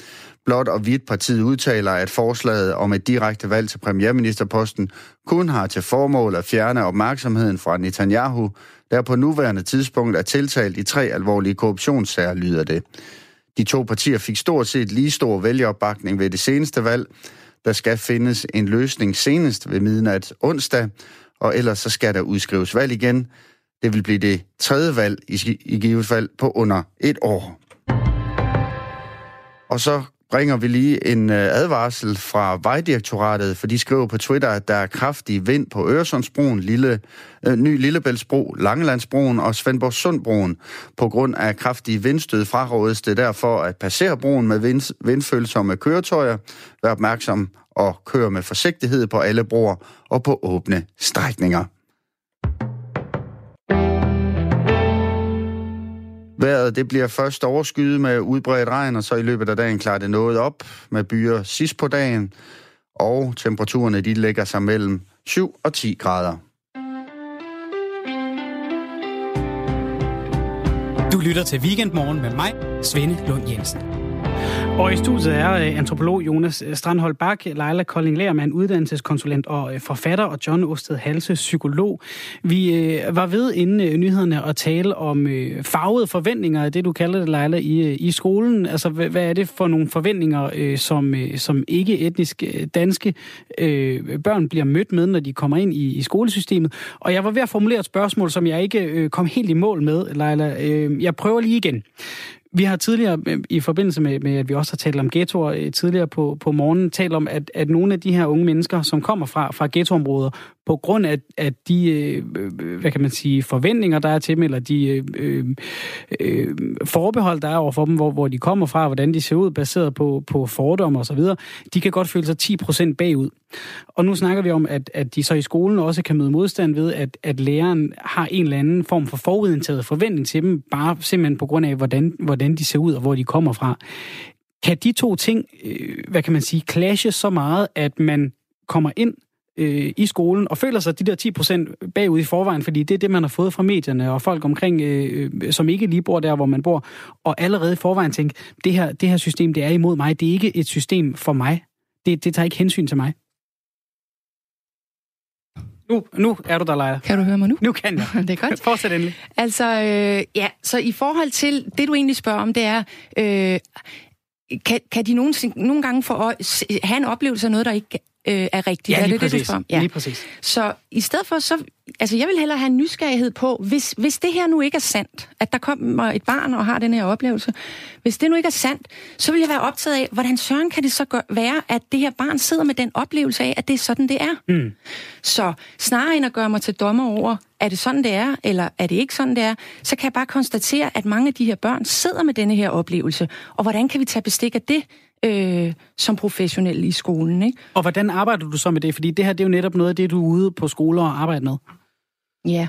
Blot og Hvidt partiet udtaler, at forslaget om et direkte valg til premierministerposten kun har til formål at fjerne opmærksomheden fra Netanyahu, der på nuværende tidspunkt er tiltalt i tre alvorlige korruptionssager, lyder det. De to partier fik stort set lige stor vælgeopbakning ved det seneste valg. Der skal findes en løsning senest ved midnat onsdag, og ellers så skal der udskrives valg igen. Det vil blive det tredje valg i, i givet fald på under et år. Og så bringer vi lige en øh, advarsel fra Vejdirektoratet, for de skriver på Twitter, at der er kraftig vind på Øresundsbroen, Lille, øh, Ny Lillebæltsbro, Langelandsbroen og Svendborg Sundbroen. På grund af kraftige vindstød frarådes det derfor at passere broen med vind, vindfølsomme køretøjer. Vær opmærksom og kør med forsigtighed på alle broer og på åbne strækninger. Vejret det bliver først overskyet med udbredt regn, og så i løbet af dagen klarer det noget op med byer sidst på dagen. Og temperaturerne de lægger sig mellem 7 og 10 grader. Du lytter til Weekendmorgen med mig, Svende Lund Jensen. Og i studiet er øh, antropolog Jonas øh, Strandhold Bak, Leila Kolding Lermann, uddannelseskonsulent og øh, forfatter, og John Osted Halse, psykolog. Vi var ved inden nyhederne at tale om farvede forventninger, det du kalder det, Leila, i, i skolen. Altså, hvad, er det for nogle forventninger, som, som ikke etnisk danske børn bliver mødt med, når de kommer ind i, i skolesystemet? Og jeg var ved at formulere et spørgsmål, som jeg ikke kom helt i mål med, Leila. Jeg prøver lige igen. Vi har tidligere, øh, i forbindelse med, med at vi også har talt om ghettoer øh, tidligere på, på morgenen, talt om, at, at nogle af de her unge mennesker, som kommer fra, fra ghettoområder, på grund af, af de, øh, øh, hvad kan man sige, forventninger, der er til dem, eller de øh, øh, forbehold, der er over for dem, hvor, hvor de kommer fra, hvordan de ser ud, baseret på, på fordomme osv., de kan godt føle sig 10% bagud. Og nu snakker vi om, at, at de så i skolen også kan møde modstand ved, at, at læreren har en eller anden form for forudindtaget forventning til dem, bare simpelthen på grund af, hvordan, hvordan de ser ud og hvor de kommer fra. Kan de to ting, øh, hvad kan man sige, clashe så meget, at man kommer ind øh, i skolen og føler sig de der 10% bagud i forvejen, fordi det er det, man har fået fra medierne og folk omkring, øh, øh som ikke lige bor der, hvor man bor, og allerede i forvejen tænker, det her, det her system, det er imod mig, det er ikke et system for mig. Det, det tager ikke hensyn til mig. Nu, nu er du der, Leila. Kan du høre mig nu? Nu kan jeg. det er godt. Fortsæt endelig. Altså, øh, ja, så i forhold til det, du egentlig spørger om, det er, øh, kan, kan de nogle, nogle gange få, have en oplevelse af noget, der ikke øh, er rigtigt. Ja, er det det, det, du spørger om? Ja. Lige præcis. Så i stedet for, så, altså jeg vil hellere have en nysgerrighed på, hvis, hvis det her nu ikke er sandt, at der kommer et barn og har den her oplevelse, hvis det nu ikke er sandt, så vil jeg være optaget af, hvordan søren kan det så gøre, være, at det her barn sidder med den oplevelse af, at det er sådan, det er. Mm. Så snarere end at gøre mig til dommer over, er det sådan, det er, eller er det ikke sådan, det er, så kan jeg bare konstatere, at mange af de her børn sidder med denne her oplevelse. Og hvordan kan vi tage bestik af det? øh, som professionel i skolen. Ikke? Og hvordan arbejder du så med det? Fordi det her det er jo netop noget af det, du er ude på skoler og arbejder med. Ja.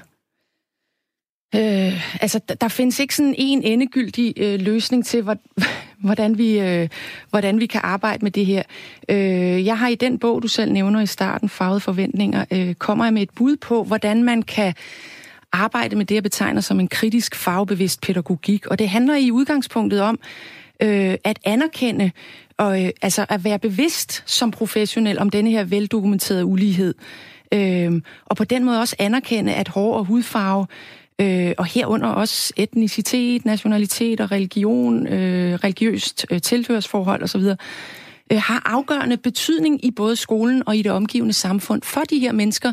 Øh, altså, der, findes ikke sådan en endegyldig øh, løsning til, hvor, hvordan, vi, øh, hvordan vi kan arbejde med det her. Øh, jeg har i den bog, du selv nævner i starten, Farvede Forventninger, øh, kommer jeg med et bud på, hvordan man kan arbejde med det, jeg betegner som en kritisk fagbevidst pædagogik. Og det handler i udgangspunktet om øh, at anerkende og øh, altså at være bevidst som professionel om denne her veldokumenterede ulighed. Øh, og på den måde også anerkende, at hår og hudfarve, øh, og herunder også etnicitet, nationalitet og religion, øh, religiøst øh, tilhørsforhold osv., øh, har afgørende betydning i både skolen og i det omgivende samfund for de her mennesker,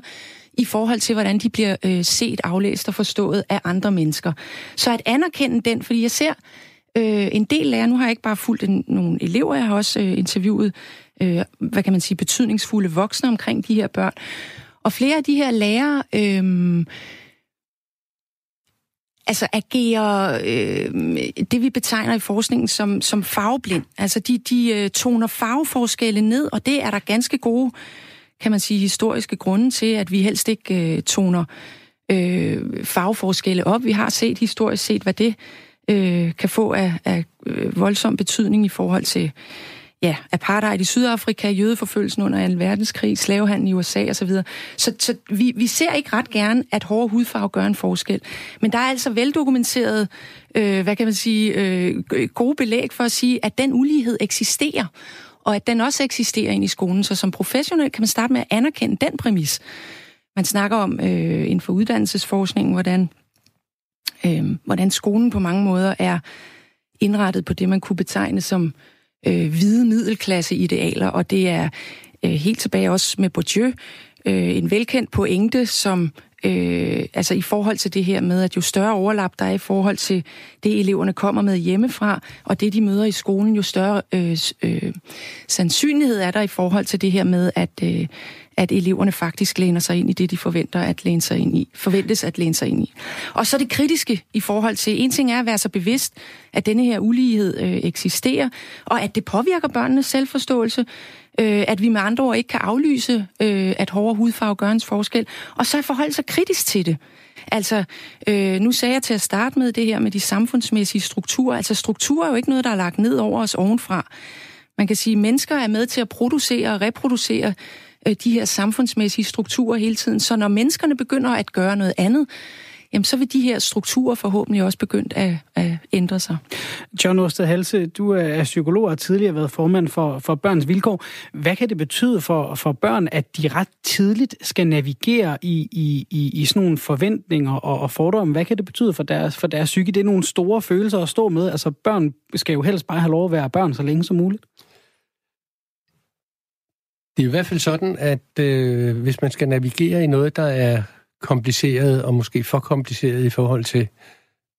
i forhold til, hvordan de bliver øh, set, aflæst og forstået af andre mennesker. Så at anerkende den, fordi jeg ser øh, en del lærere, nu har jeg ikke bare fulgt en, nogle elever, jeg har også øh, interviewet, øh, hvad kan man sige, betydningsfulde voksne omkring de her børn. Og flere af de her lærere... Øh, altså agerer øh, det, vi betegner i forskningen som, som farveblind. Altså de, de øh, toner farveforskelle ned, og det er der ganske gode, kan man sige, historiske grunde til, at vi helst ikke øh, toner øh, farveforskelle op. Vi har set historisk set, hvad det øh, kan få af, af øh, voldsom betydning i forhold til ja, apartheid i Sydafrika, jødeforfølgelsen under 2. verdenskrig, slavehandel i USA osv. Så, så, så vi, vi ser ikke ret gerne, at hårde hudfarve gør en forskel. Men der er altså veldokumenteret, øh, hvad kan man sige, øh, gode belæg for at sige, at den ulighed eksisterer, og at den også eksisterer ind i skolen. Så som professionel kan man starte med at anerkende den præmis. Man snakker om øh, inden for uddannelsesforskningen, hvordan øh, hvordan skolen på mange måder er indrettet på det, man kunne betegne som øh, hvide middelklasse-idealer, og det er øh, helt tilbage også med Bourdieu, øh, en velkendt pointe, som øh, altså i forhold til det her med, at jo større overlap der er i forhold til det, eleverne kommer med hjemmefra, og det, de møder i skolen, jo større øh, øh, sandsynlighed er der i forhold til det her med, at øh, at eleverne faktisk læner sig ind i det, de forventer at læne sig ind i, forventes at læne sig ind i. Og så det kritiske i forhold til, en ting er at være så bevidst, at denne her ulighed øh, eksisterer, og at det påvirker børnenes selvforståelse, øh, at vi med andre ord ikke kan aflyse, øh, at hårdere hudfarve gør en forskel, og så forholde sig kritisk til det. Altså, øh, nu sagde jeg til at starte med det her med de samfundsmæssige strukturer. Altså, strukturer er jo ikke noget, der er lagt ned over os ovenfra. Man kan sige, at mennesker er med til at producere og reproducere øh, de her samfundsmæssige strukturer hele tiden. Så når menneskerne begynder at gøre noget andet, jamen så vil de her strukturer forhåbentlig også begyndt at, at ændre sig. John Osted Halse, du er psykolog og har tidligere været formand for, for Børns Vilkår. Hvad kan det betyde for, for børn, at de ret tidligt skal navigere i, i, i, i sådan nogle forventninger og, og fordomme? Hvad kan det betyde for deres, for deres psyke? Det er nogle store følelser at stå med. Altså børn skal jo helst bare have lov at være børn så længe som muligt. Det er i hvert fald sådan, at øh, hvis man skal navigere i noget, der er kompliceret og måske for kompliceret i forhold til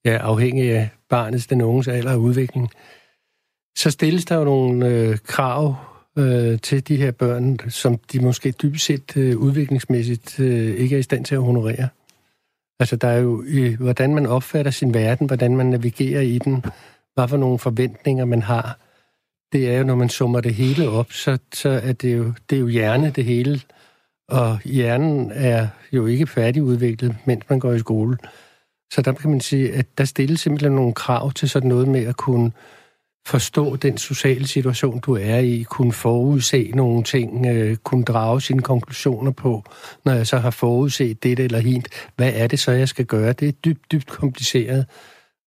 ja, afhængig af barnets, den unges alder og udvikling, så stilles der jo nogle øh, krav øh, til de her børn, som de måske dybest set øh, udviklingsmæssigt øh, ikke er i stand til at honorere. Altså, der er jo, øh, hvordan man opfatter sin verden, hvordan man navigerer i den, hvad for nogle forventninger man har. Det er jo, når man summer det hele op, så, så er det jo, det er jo hjerne, det hele. Og hjernen er jo ikke færdigudviklet, mens man går i skole. Så der kan man sige, at der stilles simpelthen nogle krav til sådan noget med at kunne forstå den sociale situation, du er i, kunne forudse nogle ting, øh, kunne drage sine konklusioner på, når jeg så har forudset det eller hint. Hvad er det så, jeg skal gøre? Det er dybt, dybt kompliceret,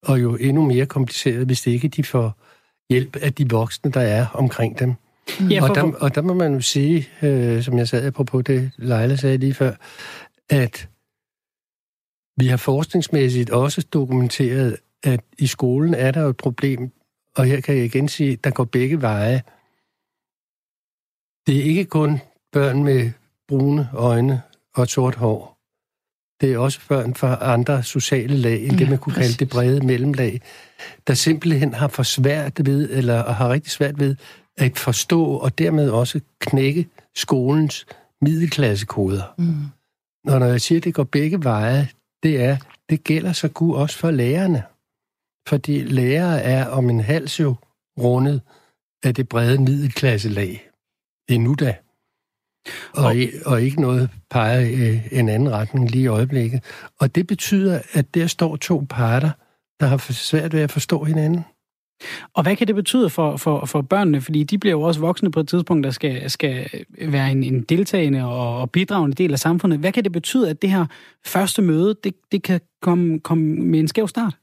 og jo endnu mere kompliceret, hvis det ikke de får hjælp af de voksne, der er omkring dem. Ja, for... og, der, og der må man jo sige, øh, som jeg sagde på det, Leila sagde lige før, at vi har forskningsmæssigt også dokumenteret, at i skolen er der jo et problem, og her kan jeg igen sige, der går begge veje. Det er ikke kun børn med brune øjne og sort hår. Det er også børn fra andre sociale lag, end ja, det man kunne præcis. kalde det brede mellemlag, der simpelthen har for svært ved, eller har rigtig svært ved at forstå og dermed også knække skolens middelklassekoder. Mm. Og når jeg siger, at det går begge veje, det er, det gælder så god også for lærerne. Fordi lærere er om en hals jo rundet af det brede middelklasselag. Endnu da. Og, og, ikke noget peger i en anden retning lige i øjeblikket. Og det betyder, at der står to parter, der har svært ved at forstå hinanden. Og hvad kan det betyde for, for, for børnene? Fordi de bliver jo også voksne på et tidspunkt, der skal, skal være en, en deltagende og, og bidragende del af samfundet. Hvad kan det betyde, at det her første møde, det, det kan komme, komme med en skæv start?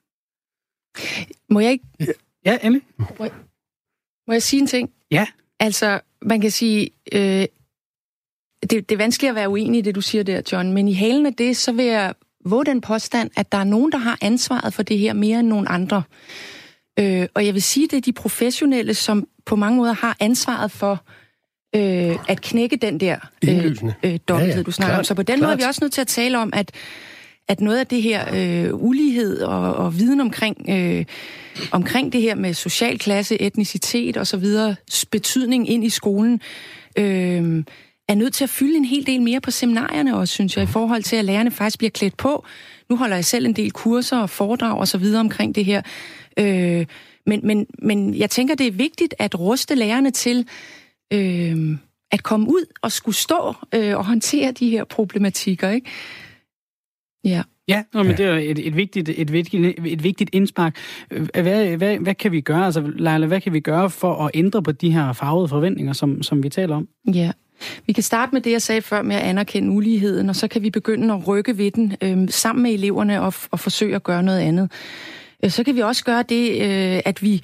Må jeg ikke... Ja, endelig. Må jeg, må jeg sige en ting? Ja. Altså, man kan sige... Øh, det, det er vanskeligt at være uenig i det, du siger der, John, men i halen af det, så vil jeg våge den påstand, at der er nogen, der har ansvaret for det her mere end nogen andre. Øh, og jeg vil sige, det er de professionelle, som på mange måder har ansvaret for øh, at knække den der øh, øh, ja, ja, du snakker klart, om. Så på den klart. måde er vi også nødt til at tale om, at at noget af det her øh, ulighed og, og viden omkring, øh, omkring det her med social klasse, etnicitet osv., betydning ind i skolen, øh, er nødt til at fylde en hel del mere på seminarierne også, synes jeg, i forhold til, at lærerne faktisk bliver klædt på. Nu holder jeg selv en del kurser og foredrag og så videre omkring det her. Øh, men, men, men jeg tænker, det er vigtigt at ruste lærerne til øh, at komme ud og skulle stå øh, og håndtere de her problematikker. Ikke? Ja. Ja, nå, men ja. det er et, et, vigtigt, et, vigtigt, et vigtigt indspark. Hvad, hvad, hvad kan vi gøre, altså Leila, hvad kan vi gøre for at ændre på de her farvede forventninger, som, som vi taler om? Ja, vi kan starte med det, jeg sagde før med at anerkende uligheden, og så kan vi begynde at rykke ved den øh, sammen med eleverne og, og forsøge at gøre noget andet. Øh, så kan vi også gøre det, øh, at vi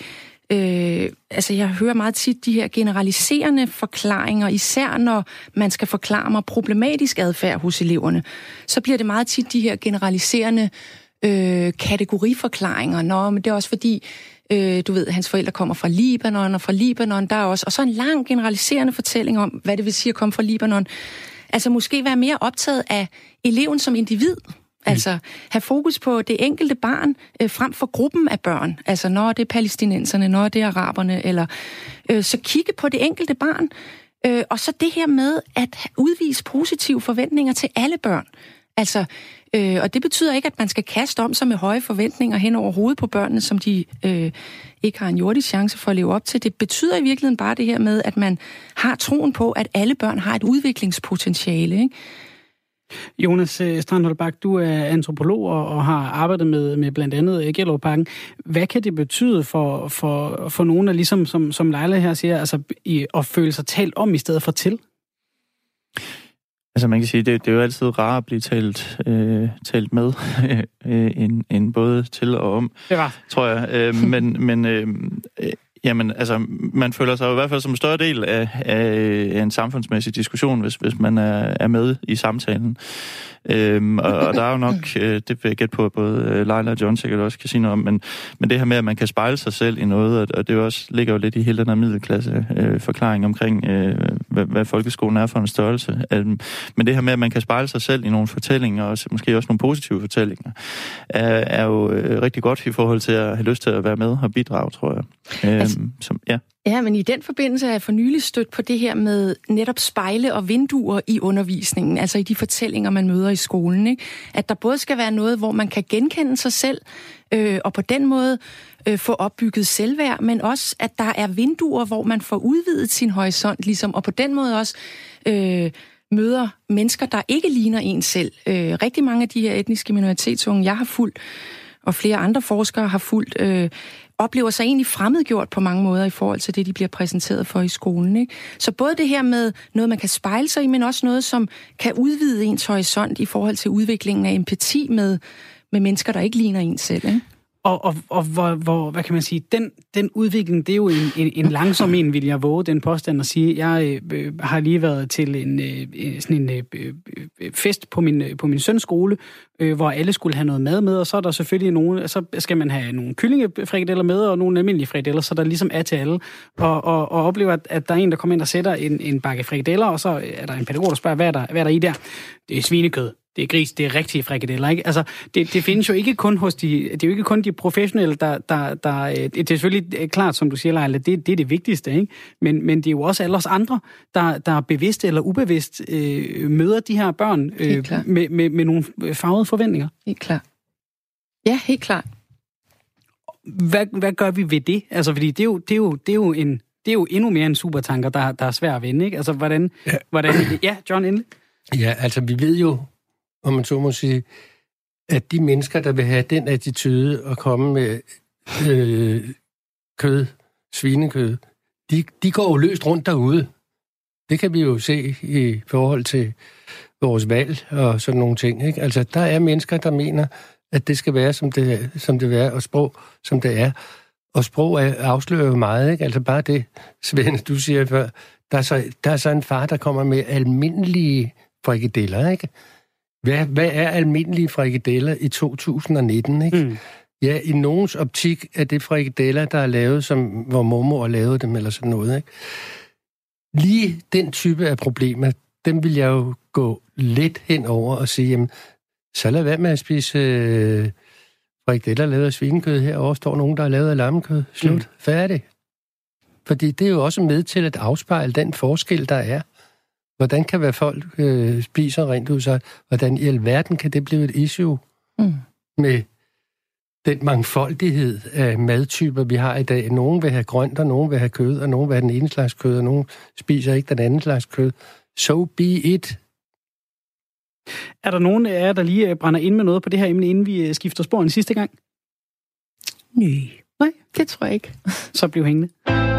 Øh, altså, jeg hører meget tit de her generaliserende forklaringer, især når man skal forklare mig problematisk adfærd hos eleverne. Så bliver det meget tit de her generaliserende øh, kategoriforklaringer. Nå, men det er også fordi, øh, du ved, hans forældre kommer fra Libanon, og fra Libanon der er også... Og så en lang generaliserende fortælling om, hvad det vil sige at komme fra Libanon. Altså måske være mere optaget af eleven som individ, Mm. Altså have fokus på det enkelte barn øh, frem for gruppen af børn. Altså når det er palæstinenserne, når det er araberne, eller øh, så kigge på det enkelte barn. Øh, og så det her med at udvise positive forventninger til alle børn. Altså, øh, og det betyder ikke, at man skal kaste om sig med høje forventninger hen over hovedet på børnene, som de øh, ikke har en jordisk chance for at leve op til. Det betyder i virkeligheden bare det her med, at man har troen på, at alle børn har et udviklingspotentiale. Ikke? Jonas øh, Strandholdbak, du er antropolog og har arbejdet med, med blandt andet øh, Gellerparken. Hvad kan det betyde for, for, for nogen, der ligesom, som, som Leila her siger, altså i, at føle sig talt om i stedet for til? Altså man kan sige, det, det er jo altid rart at blive talt, øh, talt med, øh, end, end både til og om, det var. tror jeg. Øh, men men øh, Jamen, altså, man føler sig i hvert fald som en større del af, af en samfundsmæssig diskussion, hvis, hvis man er, er med i samtalen. Øhm, og, og der er jo nok, øh, det vil jeg gætte på, at både øh, Leila og John sikkert også kan sige noget om, men, men det her med, at man kan spejle sig selv i noget, og, og det også ligger jo lidt i hele den her middelklasse øh, forklaring omkring, øh, hvad, hvad folkeskolen er for en størrelse. Um, men det her med, at man kan spejle sig selv i nogle fortællinger, og måske også nogle positive fortællinger, er, er jo øh, rigtig godt i forhold til at have lyst til at være med og bidrage, tror jeg. Um, altså, som, ja. Ja, men i den forbindelse er jeg for nylig stødt på det her med netop spejle og vinduer i undervisningen, altså i de fortællinger, man møder i skolen. Ikke? At der både skal være noget, hvor man kan genkende sig selv, øh, og på den måde øh, få opbygget selvværd, men også, at der er vinduer, hvor man får udvidet sin horisont, ligesom, og på den måde også øh, møder mennesker, der ikke ligner en selv. Øh, rigtig mange af de her etniske minoritetsunge, jeg har fulgt, og flere andre forskere har fulgt, øh, oplever sig egentlig fremmedgjort på mange måder i forhold til det, de bliver præsenteret for i skolen. Ikke? Så både det her med noget, man kan spejle sig i, men også noget, som kan udvide ens horisont i forhold til udviklingen af empati med, med mennesker, der ikke ligner en selv. Ikke? Og, og, og hvor, hvor, hvad kan man sige, den, den udvikling, det er jo en, en, en langsom en, vil jeg våge den påstand at sige. Jeg øh, øh har lige været til en, øh, øh sådan en øh, øh, fest på min, på min søns skole, øh, hvor alle skulle have noget mad med, og så er der selvfølgelig nogle, så skal man have nogle kyllingefrikadeller med, og nogle almindelige frikadeller, så der ligesom er til alle. Og, og, og oplever, at, at der er en, der kommer ind og sætter en, en bakke frikadeller, og så er der en pædagog, der spørger, hvad er der, hvad er der i der? Det er svinekød det er gris, det er rigtige frikadeller, ikke? Altså, det, det findes jo ikke kun hos de, det er jo ikke kun de professionelle, der, der, der øh, det er selvfølgelig klart, som du siger, Leila, det, det er det vigtigste, ikke? Men, men det er jo også alle os andre, der, der bevidst eller ubevidst øh, møder de her børn øh, med, med, med nogle farvede forventninger. Helt klart. Ja, helt klart. Hvad, hvad gør vi ved det? Altså, fordi det er jo, det er jo, det er jo en, det er jo endnu mere en supertanker, der, der er svær at vinde, ikke? Altså, hvordan... Ja, hvordan, ja John, endelig. Ja, altså, vi ved jo, om man så må sige, at de mennesker, der vil have den attitude og komme med øh, kød, svinekød, de, de går jo løst rundt derude. Det kan vi jo se i forhold til vores valg og sådan nogle ting. Ikke? Altså, der er mennesker, der mener, at det skal være, som det, som det er, og sprog, som det er. Og sprog er, afslører jo meget, ikke? Altså bare det, Svend, du siger før, der er, så, der er så en far, der kommer med almindelige frikadeller, ikke? Hvad, hvad er almindelige frikadeller i 2019, ikke? Mm. Ja, i nogens optik er det frikadeller, der er lavet, som, hvor mormor lavede dem, eller sådan noget, ikke? Lige den type af problemer, dem vil jeg jo gå lidt hen over og sige, jamen, så lad være med at spise øh, frikadeller lavet af svinekød. Herovre står nogen, der er lavet af lammekød. Slut. Mm. Færdig. Fordi det er jo også med til at afspejle den forskel, der er. Hvordan kan være folk øh, spiser rent ud sig? Hvordan i alverden kan det blive et issue mm. med den mangfoldighed af madtyper, vi har i dag? Nogen vil have grønt, og nogen vil have kød, og nogen vil have den ene slags kød, og nogen spiser ikke den anden slags kød. So be it. Er der nogen af jer, der lige øh, brænder ind med noget på det her emne, inden vi øh, skifter spor en sidste gang? Nej. Nej, det tror jeg ikke. Så bliv hængende.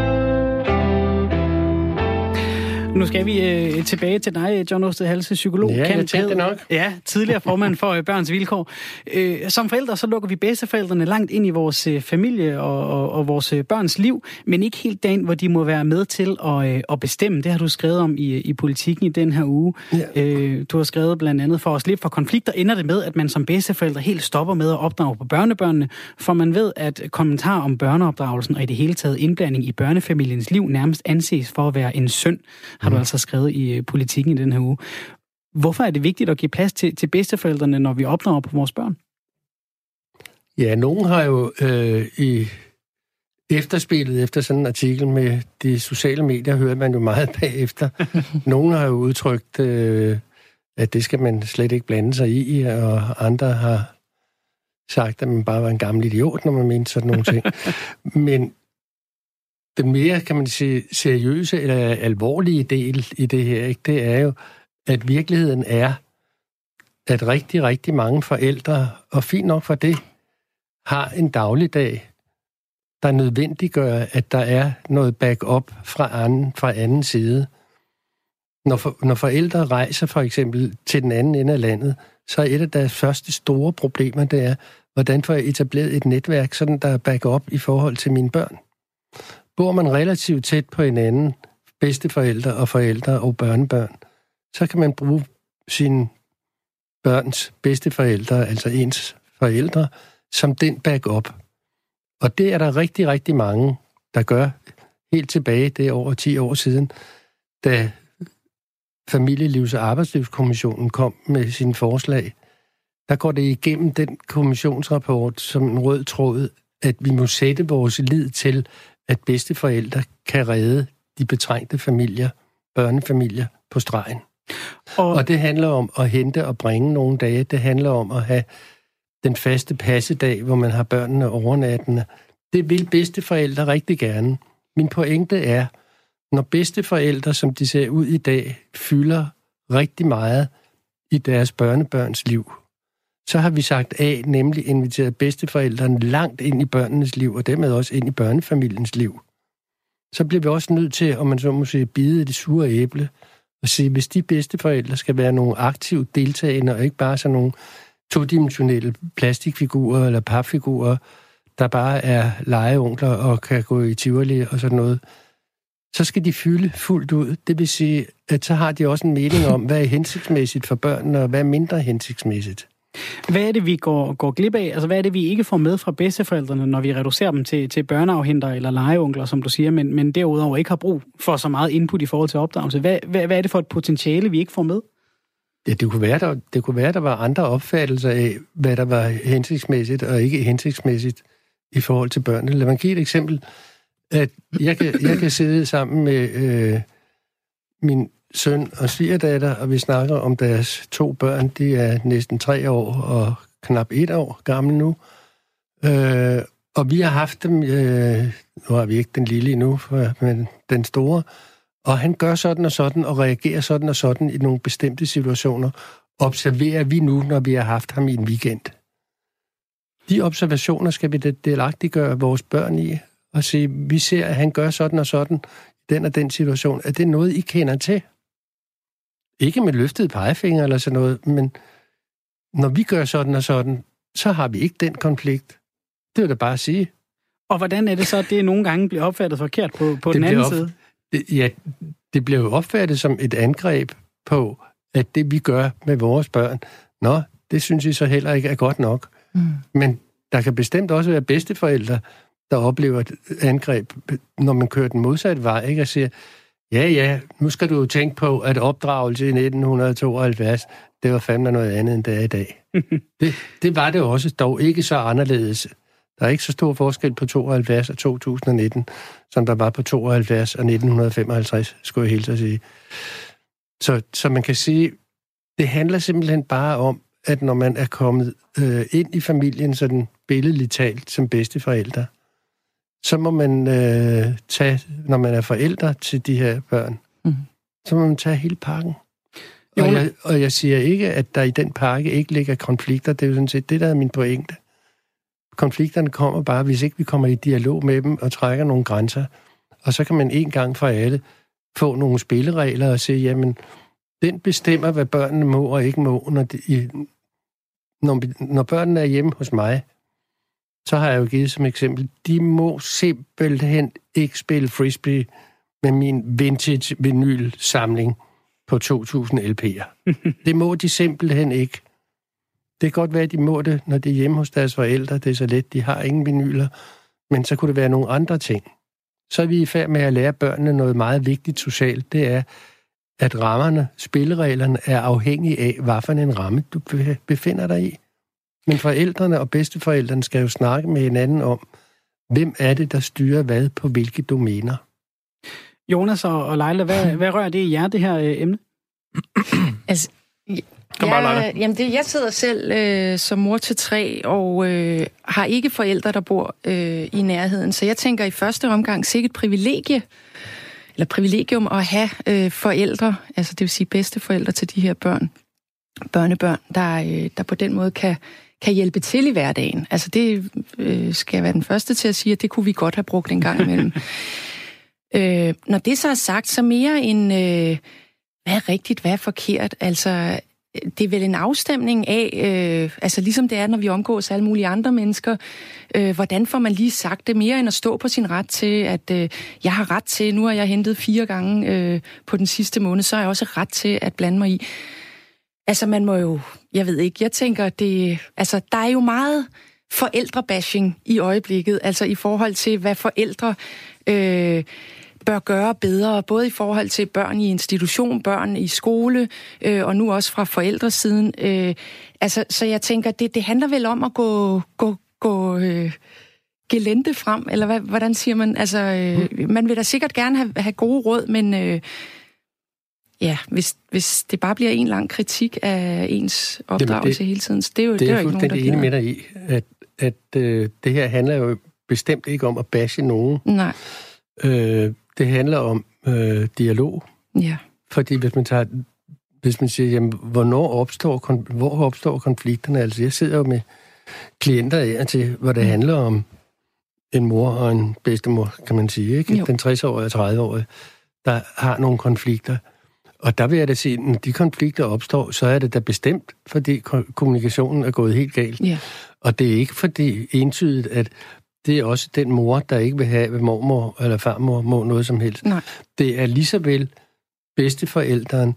Nu skal vi øh, tilbage til dig, John Osted Halse, psykolog. Ja, jeg tænkte det nok. Ja, tidligere formand for øh, Børns Vilkår. Øh, som forældre, så lukker vi bedsteforældrene langt ind i vores øh, familie og, og, og vores øh, børns liv, men ikke helt dagen, hvor de må være med til at, øh, at bestemme. Det har du skrevet om i, i politikken i den her uge. Ja. Øh, du har skrevet blandt andet, for at slippe for konflikter, ender det med, at man som bedsteforældre helt stopper med at opdrage på børnebørnene, for man ved, at kommentar om børneopdragelsen og i det hele taget indblanding i børnefamiliens liv nærmest anses for at være en synd har du mm. altså skrevet i øh, politikken i den her uge. Hvorfor er det vigtigt at give plads til, til bedsteforældrene, når vi opdrager på vores børn? Ja, nogen har jo øh, i efterspillet efter sådan en artikel med de sociale medier, hører man jo meget bagefter. nogen har jo udtrykt, øh, at det skal man slet ikke blande sig i, og andre har sagt, at man bare var en gammel idiot, når man mente sådan nogle ting. Men den mere, kan man sige, seriøse eller alvorlige del i det her, ikke, det er jo, at virkeligheden er, at rigtig, rigtig mange forældre, og fint nok for det, har en dagligdag, der nødvendiggør, at der er noget backup fra anden, fra anden side. Når, for, når forældre rejser for eksempel til den anden ende af landet, så er et af deres første store problemer, det er, hvordan får jeg etableret et netværk, sådan der er backup i forhold til mine børn. Bor man relativt tæt på hinanden, bedsteforældre og forældre og børnebørn, så kan man bruge sine børns bedsteforældre, altså ens forældre, som den backup. Og det er der rigtig, rigtig mange, der gør helt tilbage, det er over 10 år siden, da Familielivs- og Arbejdslivskommissionen kom med sine forslag, der går det igennem den kommissionsrapport som en rød tråd, at vi må sætte vores lid til, at bedsteforældre kan redde de betrængte familier, børnefamilier på stregen. Og, og det handler om at hente og bringe nogle dage. Det handler om at have den faste passedag, hvor man har børnene overnattende. Det vil bedsteforældre rigtig gerne. Min pointe er, når bedsteforældre, som de ser ud i dag, fylder rigtig meget i deres børnebørns liv, så har vi sagt A, nemlig inviteret bedsteforældrene langt ind i børnenes liv, og dermed også ind i børnefamiliens liv. Så bliver vi også nødt til, om man så må sige, bide det sure æble, og sige, hvis de bedsteforældre skal være nogle aktivt deltagende, og ikke bare sådan nogle todimensionelle plastikfigurer eller papfigurer, der bare er legeonkler og kan gå i Tivoli og sådan noget, så skal de fylde fuldt ud. Det vil sige, at så har de også en mening om, hvad er hensigtsmæssigt for børnene, og hvad er mindre hensigtsmæssigt. Hvad er det, vi går, går glip af? Altså, hvad er det, vi ikke får med fra bedsteforældrene, når vi reducerer dem til, til børneafhenter eller legeunkler, som du siger, men, men derudover ikke har brug for så meget input i forhold til opdragelse? Hvad, hvad, hvad er det for et potentiale, vi ikke får med? Ja, det kunne være, der, det kunne være, der var andre opfattelser af, hvad der var hensigtsmæssigt og ikke hensigtsmæssigt i forhold til børnene. Lad mig give et eksempel. At jeg, kan, jeg kan sidde sammen med øh, min søn og svigerdatter, og vi snakker om deres to børn. De er næsten tre år og knap et år gamle nu. Øh, og vi har haft dem, øh, nu har vi ikke den lille endnu, men den store, og han gør sådan og sådan, og reagerer sådan og sådan i nogle bestemte situationer, observerer vi nu, når vi har haft ham i en weekend. De observationer skal vi delagtiggøre vores børn i, og sige, vi ser, at han gør sådan og sådan i den og den situation. Er det noget, I kender til? Ikke med løftet pegefinger eller sådan noget, men når vi gør sådan og sådan, så har vi ikke den konflikt. Det vil jeg bare sige. Og hvordan er det så, at det nogle gange bliver opfattet forkert på, på den anden op, side? Det, ja, det bliver jo opfattet som et angreb på, at det vi gør med vores børn, nå, det synes I så heller ikke er godt nok. Mm. Men der kan bestemt også være bedsteforældre, der oplever et angreb, når man kører den modsatte vej, ikke? og siger, Ja, ja, nu skal du jo tænke på, at opdragelse i 1972, det var fandme noget andet, end det er i dag. det, det var det også, dog ikke så anderledes. Der er ikke så stor forskel på 72 og 2019, som der var på 72 og 1955, skulle jeg helt at sige. Så, så man kan sige, det handler simpelthen bare om, at når man er kommet øh, ind i familien, sådan billedligt talt, som bedsteforældre, så må man øh, tage, når man er forældre til de her børn, mm. så må man tage hele pakken. Og jeg, og jeg siger ikke, at der i den pakke ikke ligger konflikter. Det er jo sådan set det, der er min pointe. Konflikterne kommer bare, hvis ikke vi kommer i dialog med dem og trækker nogle grænser. Og så kan man en gang for alle få nogle spilleregler og sige, jamen, den bestemmer, hvad børnene må og ikke må, når, de, når, når børnene er hjemme hos mig så har jeg jo givet som eksempel, de må simpelthen ikke spille frisbee med min vintage vinylsamling på 2000 LP'er. det må de simpelthen ikke. Det kan godt være, at de må det, når de er hjemme hos deres forældre. Det er så let, de har ingen vinyler. Men så kunne det være nogle andre ting. Så er vi i færd med at lære børnene noget meget vigtigt socialt. Det er, at rammerne, spillereglerne er afhængige af, hvad for en ramme du befinder dig i. Men forældrene og bedsteforældrene skal jo snakke med hinanden om, hvem er det, der styrer hvad på hvilke domæner. Jonas og Leila, hvad, hvad rører det i jer, det her øh, emne? altså, Kom bare, jeg, jamen det, jeg sidder selv øh, som mor til tre, og øh, har ikke forældre, der bor øh, i nærheden. Så jeg tænker i første omgang sikkert privilegie, eller privilegium at have øh, forældre, altså det vil sige bedsteforældre til de her børn, børnebørn, der, øh, der på den måde kan kan hjælpe til i hverdagen. Altså det øh, skal jeg være den første til at sige, at det kunne vi godt have brugt en gang imellem. øh, når det så er sagt, så mere en, øh, hvad er rigtigt, hvad er forkert? Altså, det er vel en afstemning af, øh, altså ligesom det er, når vi omgås alle mulige andre mennesker, øh, hvordan får man lige sagt det mere end at stå på sin ret til, at øh, jeg har ret til, nu har jeg hentet fire gange øh, på den sidste måned, så har jeg også ret til at blande mig i. Altså, man må jo... Jeg ved ikke, jeg tænker, det... Altså, der er jo meget forældrebashing i øjeblikket, altså i forhold til, hvad forældre øh, bør gøre bedre, både i forhold til børn i institution, børn i skole, øh, og nu også fra forældresiden. Øh, altså, så jeg tænker, det, det handler vel om at gå, gå, gå øh, gelente frem, eller hvad, hvordan siger man? Altså, øh, man vil da sikkert gerne have, have gode råd, men... Øh, Ja, hvis, hvis det bare bliver en lang kritik af ens opdragelse det, hele tiden, så det er jo, det er, det er jo ikke nogen, der enig med dig i, at, at øh, det her handler jo bestemt ikke om at bashe nogen. Nej. Øh, det handler om øh, dialog. Ja. Fordi hvis man tager hvis man siger, jamen, hvornår opstår, hvor opstår konflikterne? Altså, jeg sidder jo med klienter af til, hvor det mm. handler om en mor og en bedstemor, kan man sige, ikke? Jo. Den 60-årige og 30-årige, der har nogle konflikter. Og der vil jeg da sige, når de konflikter opstår, så er det da bestemt, fordi kommunikationen er gået helt galt. Ja. Og det er ikke fordi entydigt, at det er også den mor, der ikke vil have, at mormor eller farmor må noget som helst. Nej. Det er lige så vel bedsteforældren,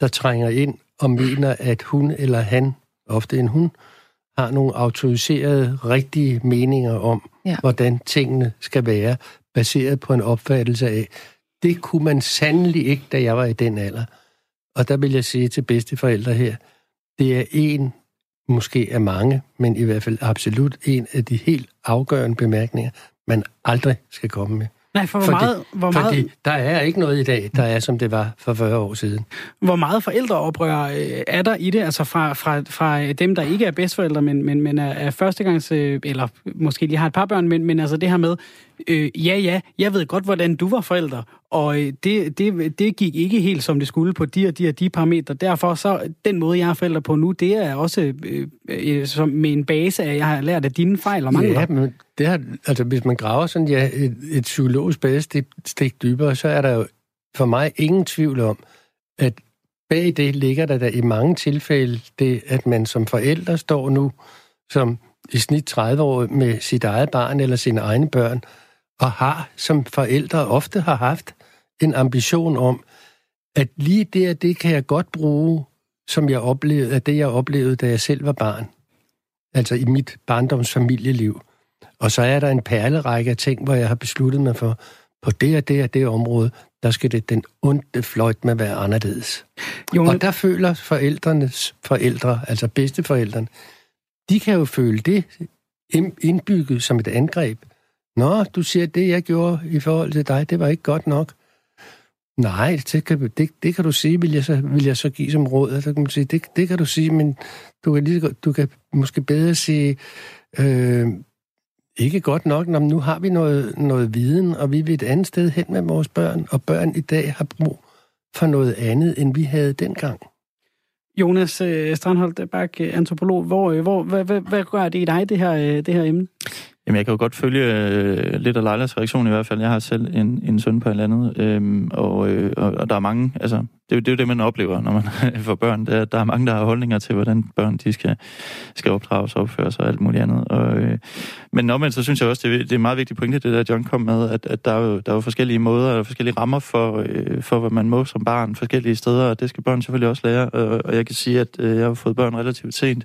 der trænger ind og mener, at hun eller han, ofte en hun, har nogle autoriserede, rigtige meninger om, ja. hvordan tingene skal være, baseret på en opfattelse af, det kunne man sandelig ikke, da jeg var i den alder. Og der vil jeg sige til bedsteforældre her, det er en, måske af mange, men i hvert fald absolut en af de helt afgørende bemærkninger, man aldrig skal komme med. Nej, for hvor fordi, meget... Hvor meget... Fordi der er ikke noget i dag, der er, som det var for 40 år siden. Hvor meget forældreoprør øh, er der i det? Altså fra, fra, fra dem, der ikke er bedstforældre, men, men, men er, er førstegangs... Øh, eller måske lige har et par børn, men, men altså det her med, øh, ja, ja, jeg ved godt, hvordan du var forælder, og øh, det, det, det gik ikke helt, som det skulle på de og de og de parametre. Derfor så, den måde, jeg er forælder på nu, det er også øh, øh som med en base af, at jeg har lært af dine fejl og mangler. Ja, men det har, altså, hvis man graver sådan ja, et, et psykologisk stik dybere, så er der jo for mig ingen tvivl om, at bag det ligger der, der i mange tilfælde det, at man som forælder står nu som i snit 30 år med sit eget barn eller sine egne børn, og har som forældre ofte har haft en ambition om, at lige det og det kan jeg godt bruge, som jeg oplevede, af det jeg oplevede, da jeg selv var barn. Altså i mit barndomsfamilieliv. Og så er der en perlerække af ting, hvor jeg har besluttet mig for, på det og det og det område, der skal det den onde fløjt med være anderledes. Jo. Og der føler forældrenes forældre, altså bedsteforældrene, de kan jo føle det indbygget som et angreb. Nå, du siger, at det, jeg gjorde i forhold til dig, det var ikke godt nok. Nej, det kan, det, det kan du sige, vil jeg, så, vil jeg så give som råd. Så kan man sige, det, det kan du sige, men du kan, lige, du kan måske bedre sige, øh, ikke godt nok, når nu har vi noget, noget viden, og vi vil et andet sted hen med vores børn, og børn i dag har brug for noget andet, end vi havde dengang. Jonas øh, Strandholt Bak, antropolog, hvor, øh, hvor, hvad, hvad, hvad gør det i dig, det her, øh, det her emne? Jamen, jeg kan jo godt følge øh, lidt af Leilas reaktion i hvert fald. Jeg har selv en, en søn på et eller andet, øhm, og, øh, og, og der er mange, altså, det er, jo, det er jo det, man oplever, når man får børn. Det er, der er mange, der har holdninger til, hvordan børn de skal, skal opdrages og opføre sig og alt muligt andet. Og, øh, men omvendt, så synes jeg også, det er, det er en meget vigtig pointe, det der John kom med, at, at der, er jo, der er jo forskellige måder, og forskellige rammer for, øh, for, hvad man må som barn, forskellige steder, og det skal børn selvfølgelig også lære. Og, og jeg kan sige, at øh, jeg har fået børn relativt sent.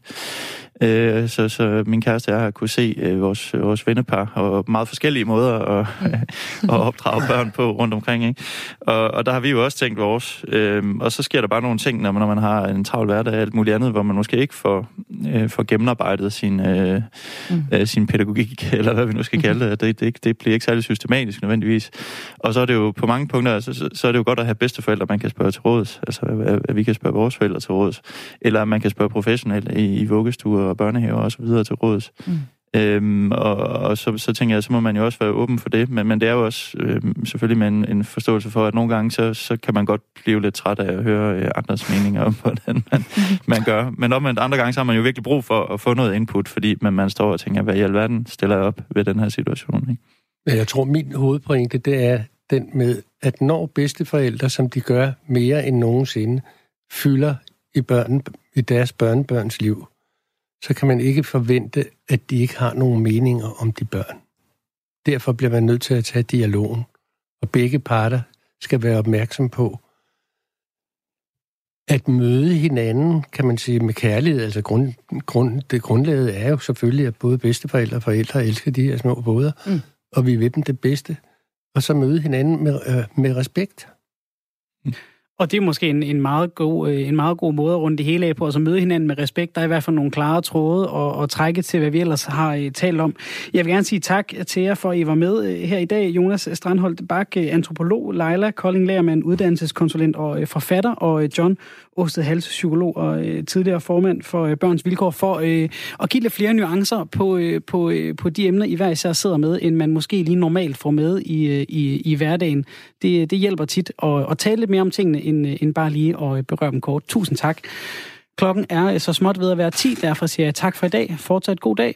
Øh, så, så min kæreste og jeg har kunne se øh, vores, vores vennepar og meget forskellige måder at, at opdrage børn på rundt omkring. Ikke? Og, og der har vi jo også tænkt vores. Øh, og så sker der bare nogle ting, når man, når man har en travl hverdag og alt muligt andet, hvor man måske ikke får, øh, får gennemarbejdet sin, øh, mm. øh, sin pædagogik, eller hvad vi nu skal kalde det. Det, det. det bliver ikke særlig systematisk nødvendigvis. Og så er det jo på mange punkter, altså, så, så er det jo godt at have bedsteforældre, man kan spørge til råds. Altså, at, at vi kan spørge vores forældre til råds. Eller man kan spørge professionelle i, i vuggestuer og børnehaver og så videre til råds. Mm. Øhm, og og så, så tænker jeg, så må man jo også være åben for det, men, men det er jo også øhm, selvfølgelig med en, en forståelse for, at nogle gange, så, så kan man godt blive lidt træt af at høre øh, andres meninger om, hvordan man, man gør. Men omvendt andre gange, så har man jo virkelig brug for at få noget input, fordi man, man står og tænker, hvad i alverden stiller jeg op ved den her situation? Ikke? Jeg tror, min hovedpointe, det er den med, at når bedsteforældre, som de gør mere end nogensinde, fylder i, børn, i deres børnebørns liv, så kan man ikke forvente, at de ikke har nogen meninger om de børn. Derfor bliver man nødt til at tage dialogen, og begge parter skal være opmærksom på, at møde hinanden, kan man sige, med kærlighed. Altså grund, grund, det grundlaget er jo selvfølgelig, at både bedsteforældre og forældre elsker de her små båder, mm. og vi vil dem det bedste. og så møde hinanden med, øh, med respekt. Og det er måske en, en, meget god, øh, en meget god måde at runde det hele af på, altså møde hinanden med respekt. Der er i hvert fald nogle klare tråde og, og trække til, hvad vi ellers har øh, talt om. Jeg vil gerne sige tak til jer for, at I var med øh, her i dag. Jonas Strandholt Bak, antropolog, Leila Kolding Lærmand, uddannelseskonsulent og forfatter, og John Osted Hals, psykolog og øh, tidligere formand for øh, Børns Vilkår, for øh, at give lidt flere nuancer på, øh, på, øh, på de emner, I hver især sidder med, end man måske lige normalt får med i, øh, i, i hverdagen. Det, det hjælper tit at, at tale lidt mere om tingene, end, øh, end bare lige at øh, berøre dem kort. Tusind tak. Klokken er øh, så småt ved at være 10, derfor siger jeg tak for i dag. Fortsat god dag.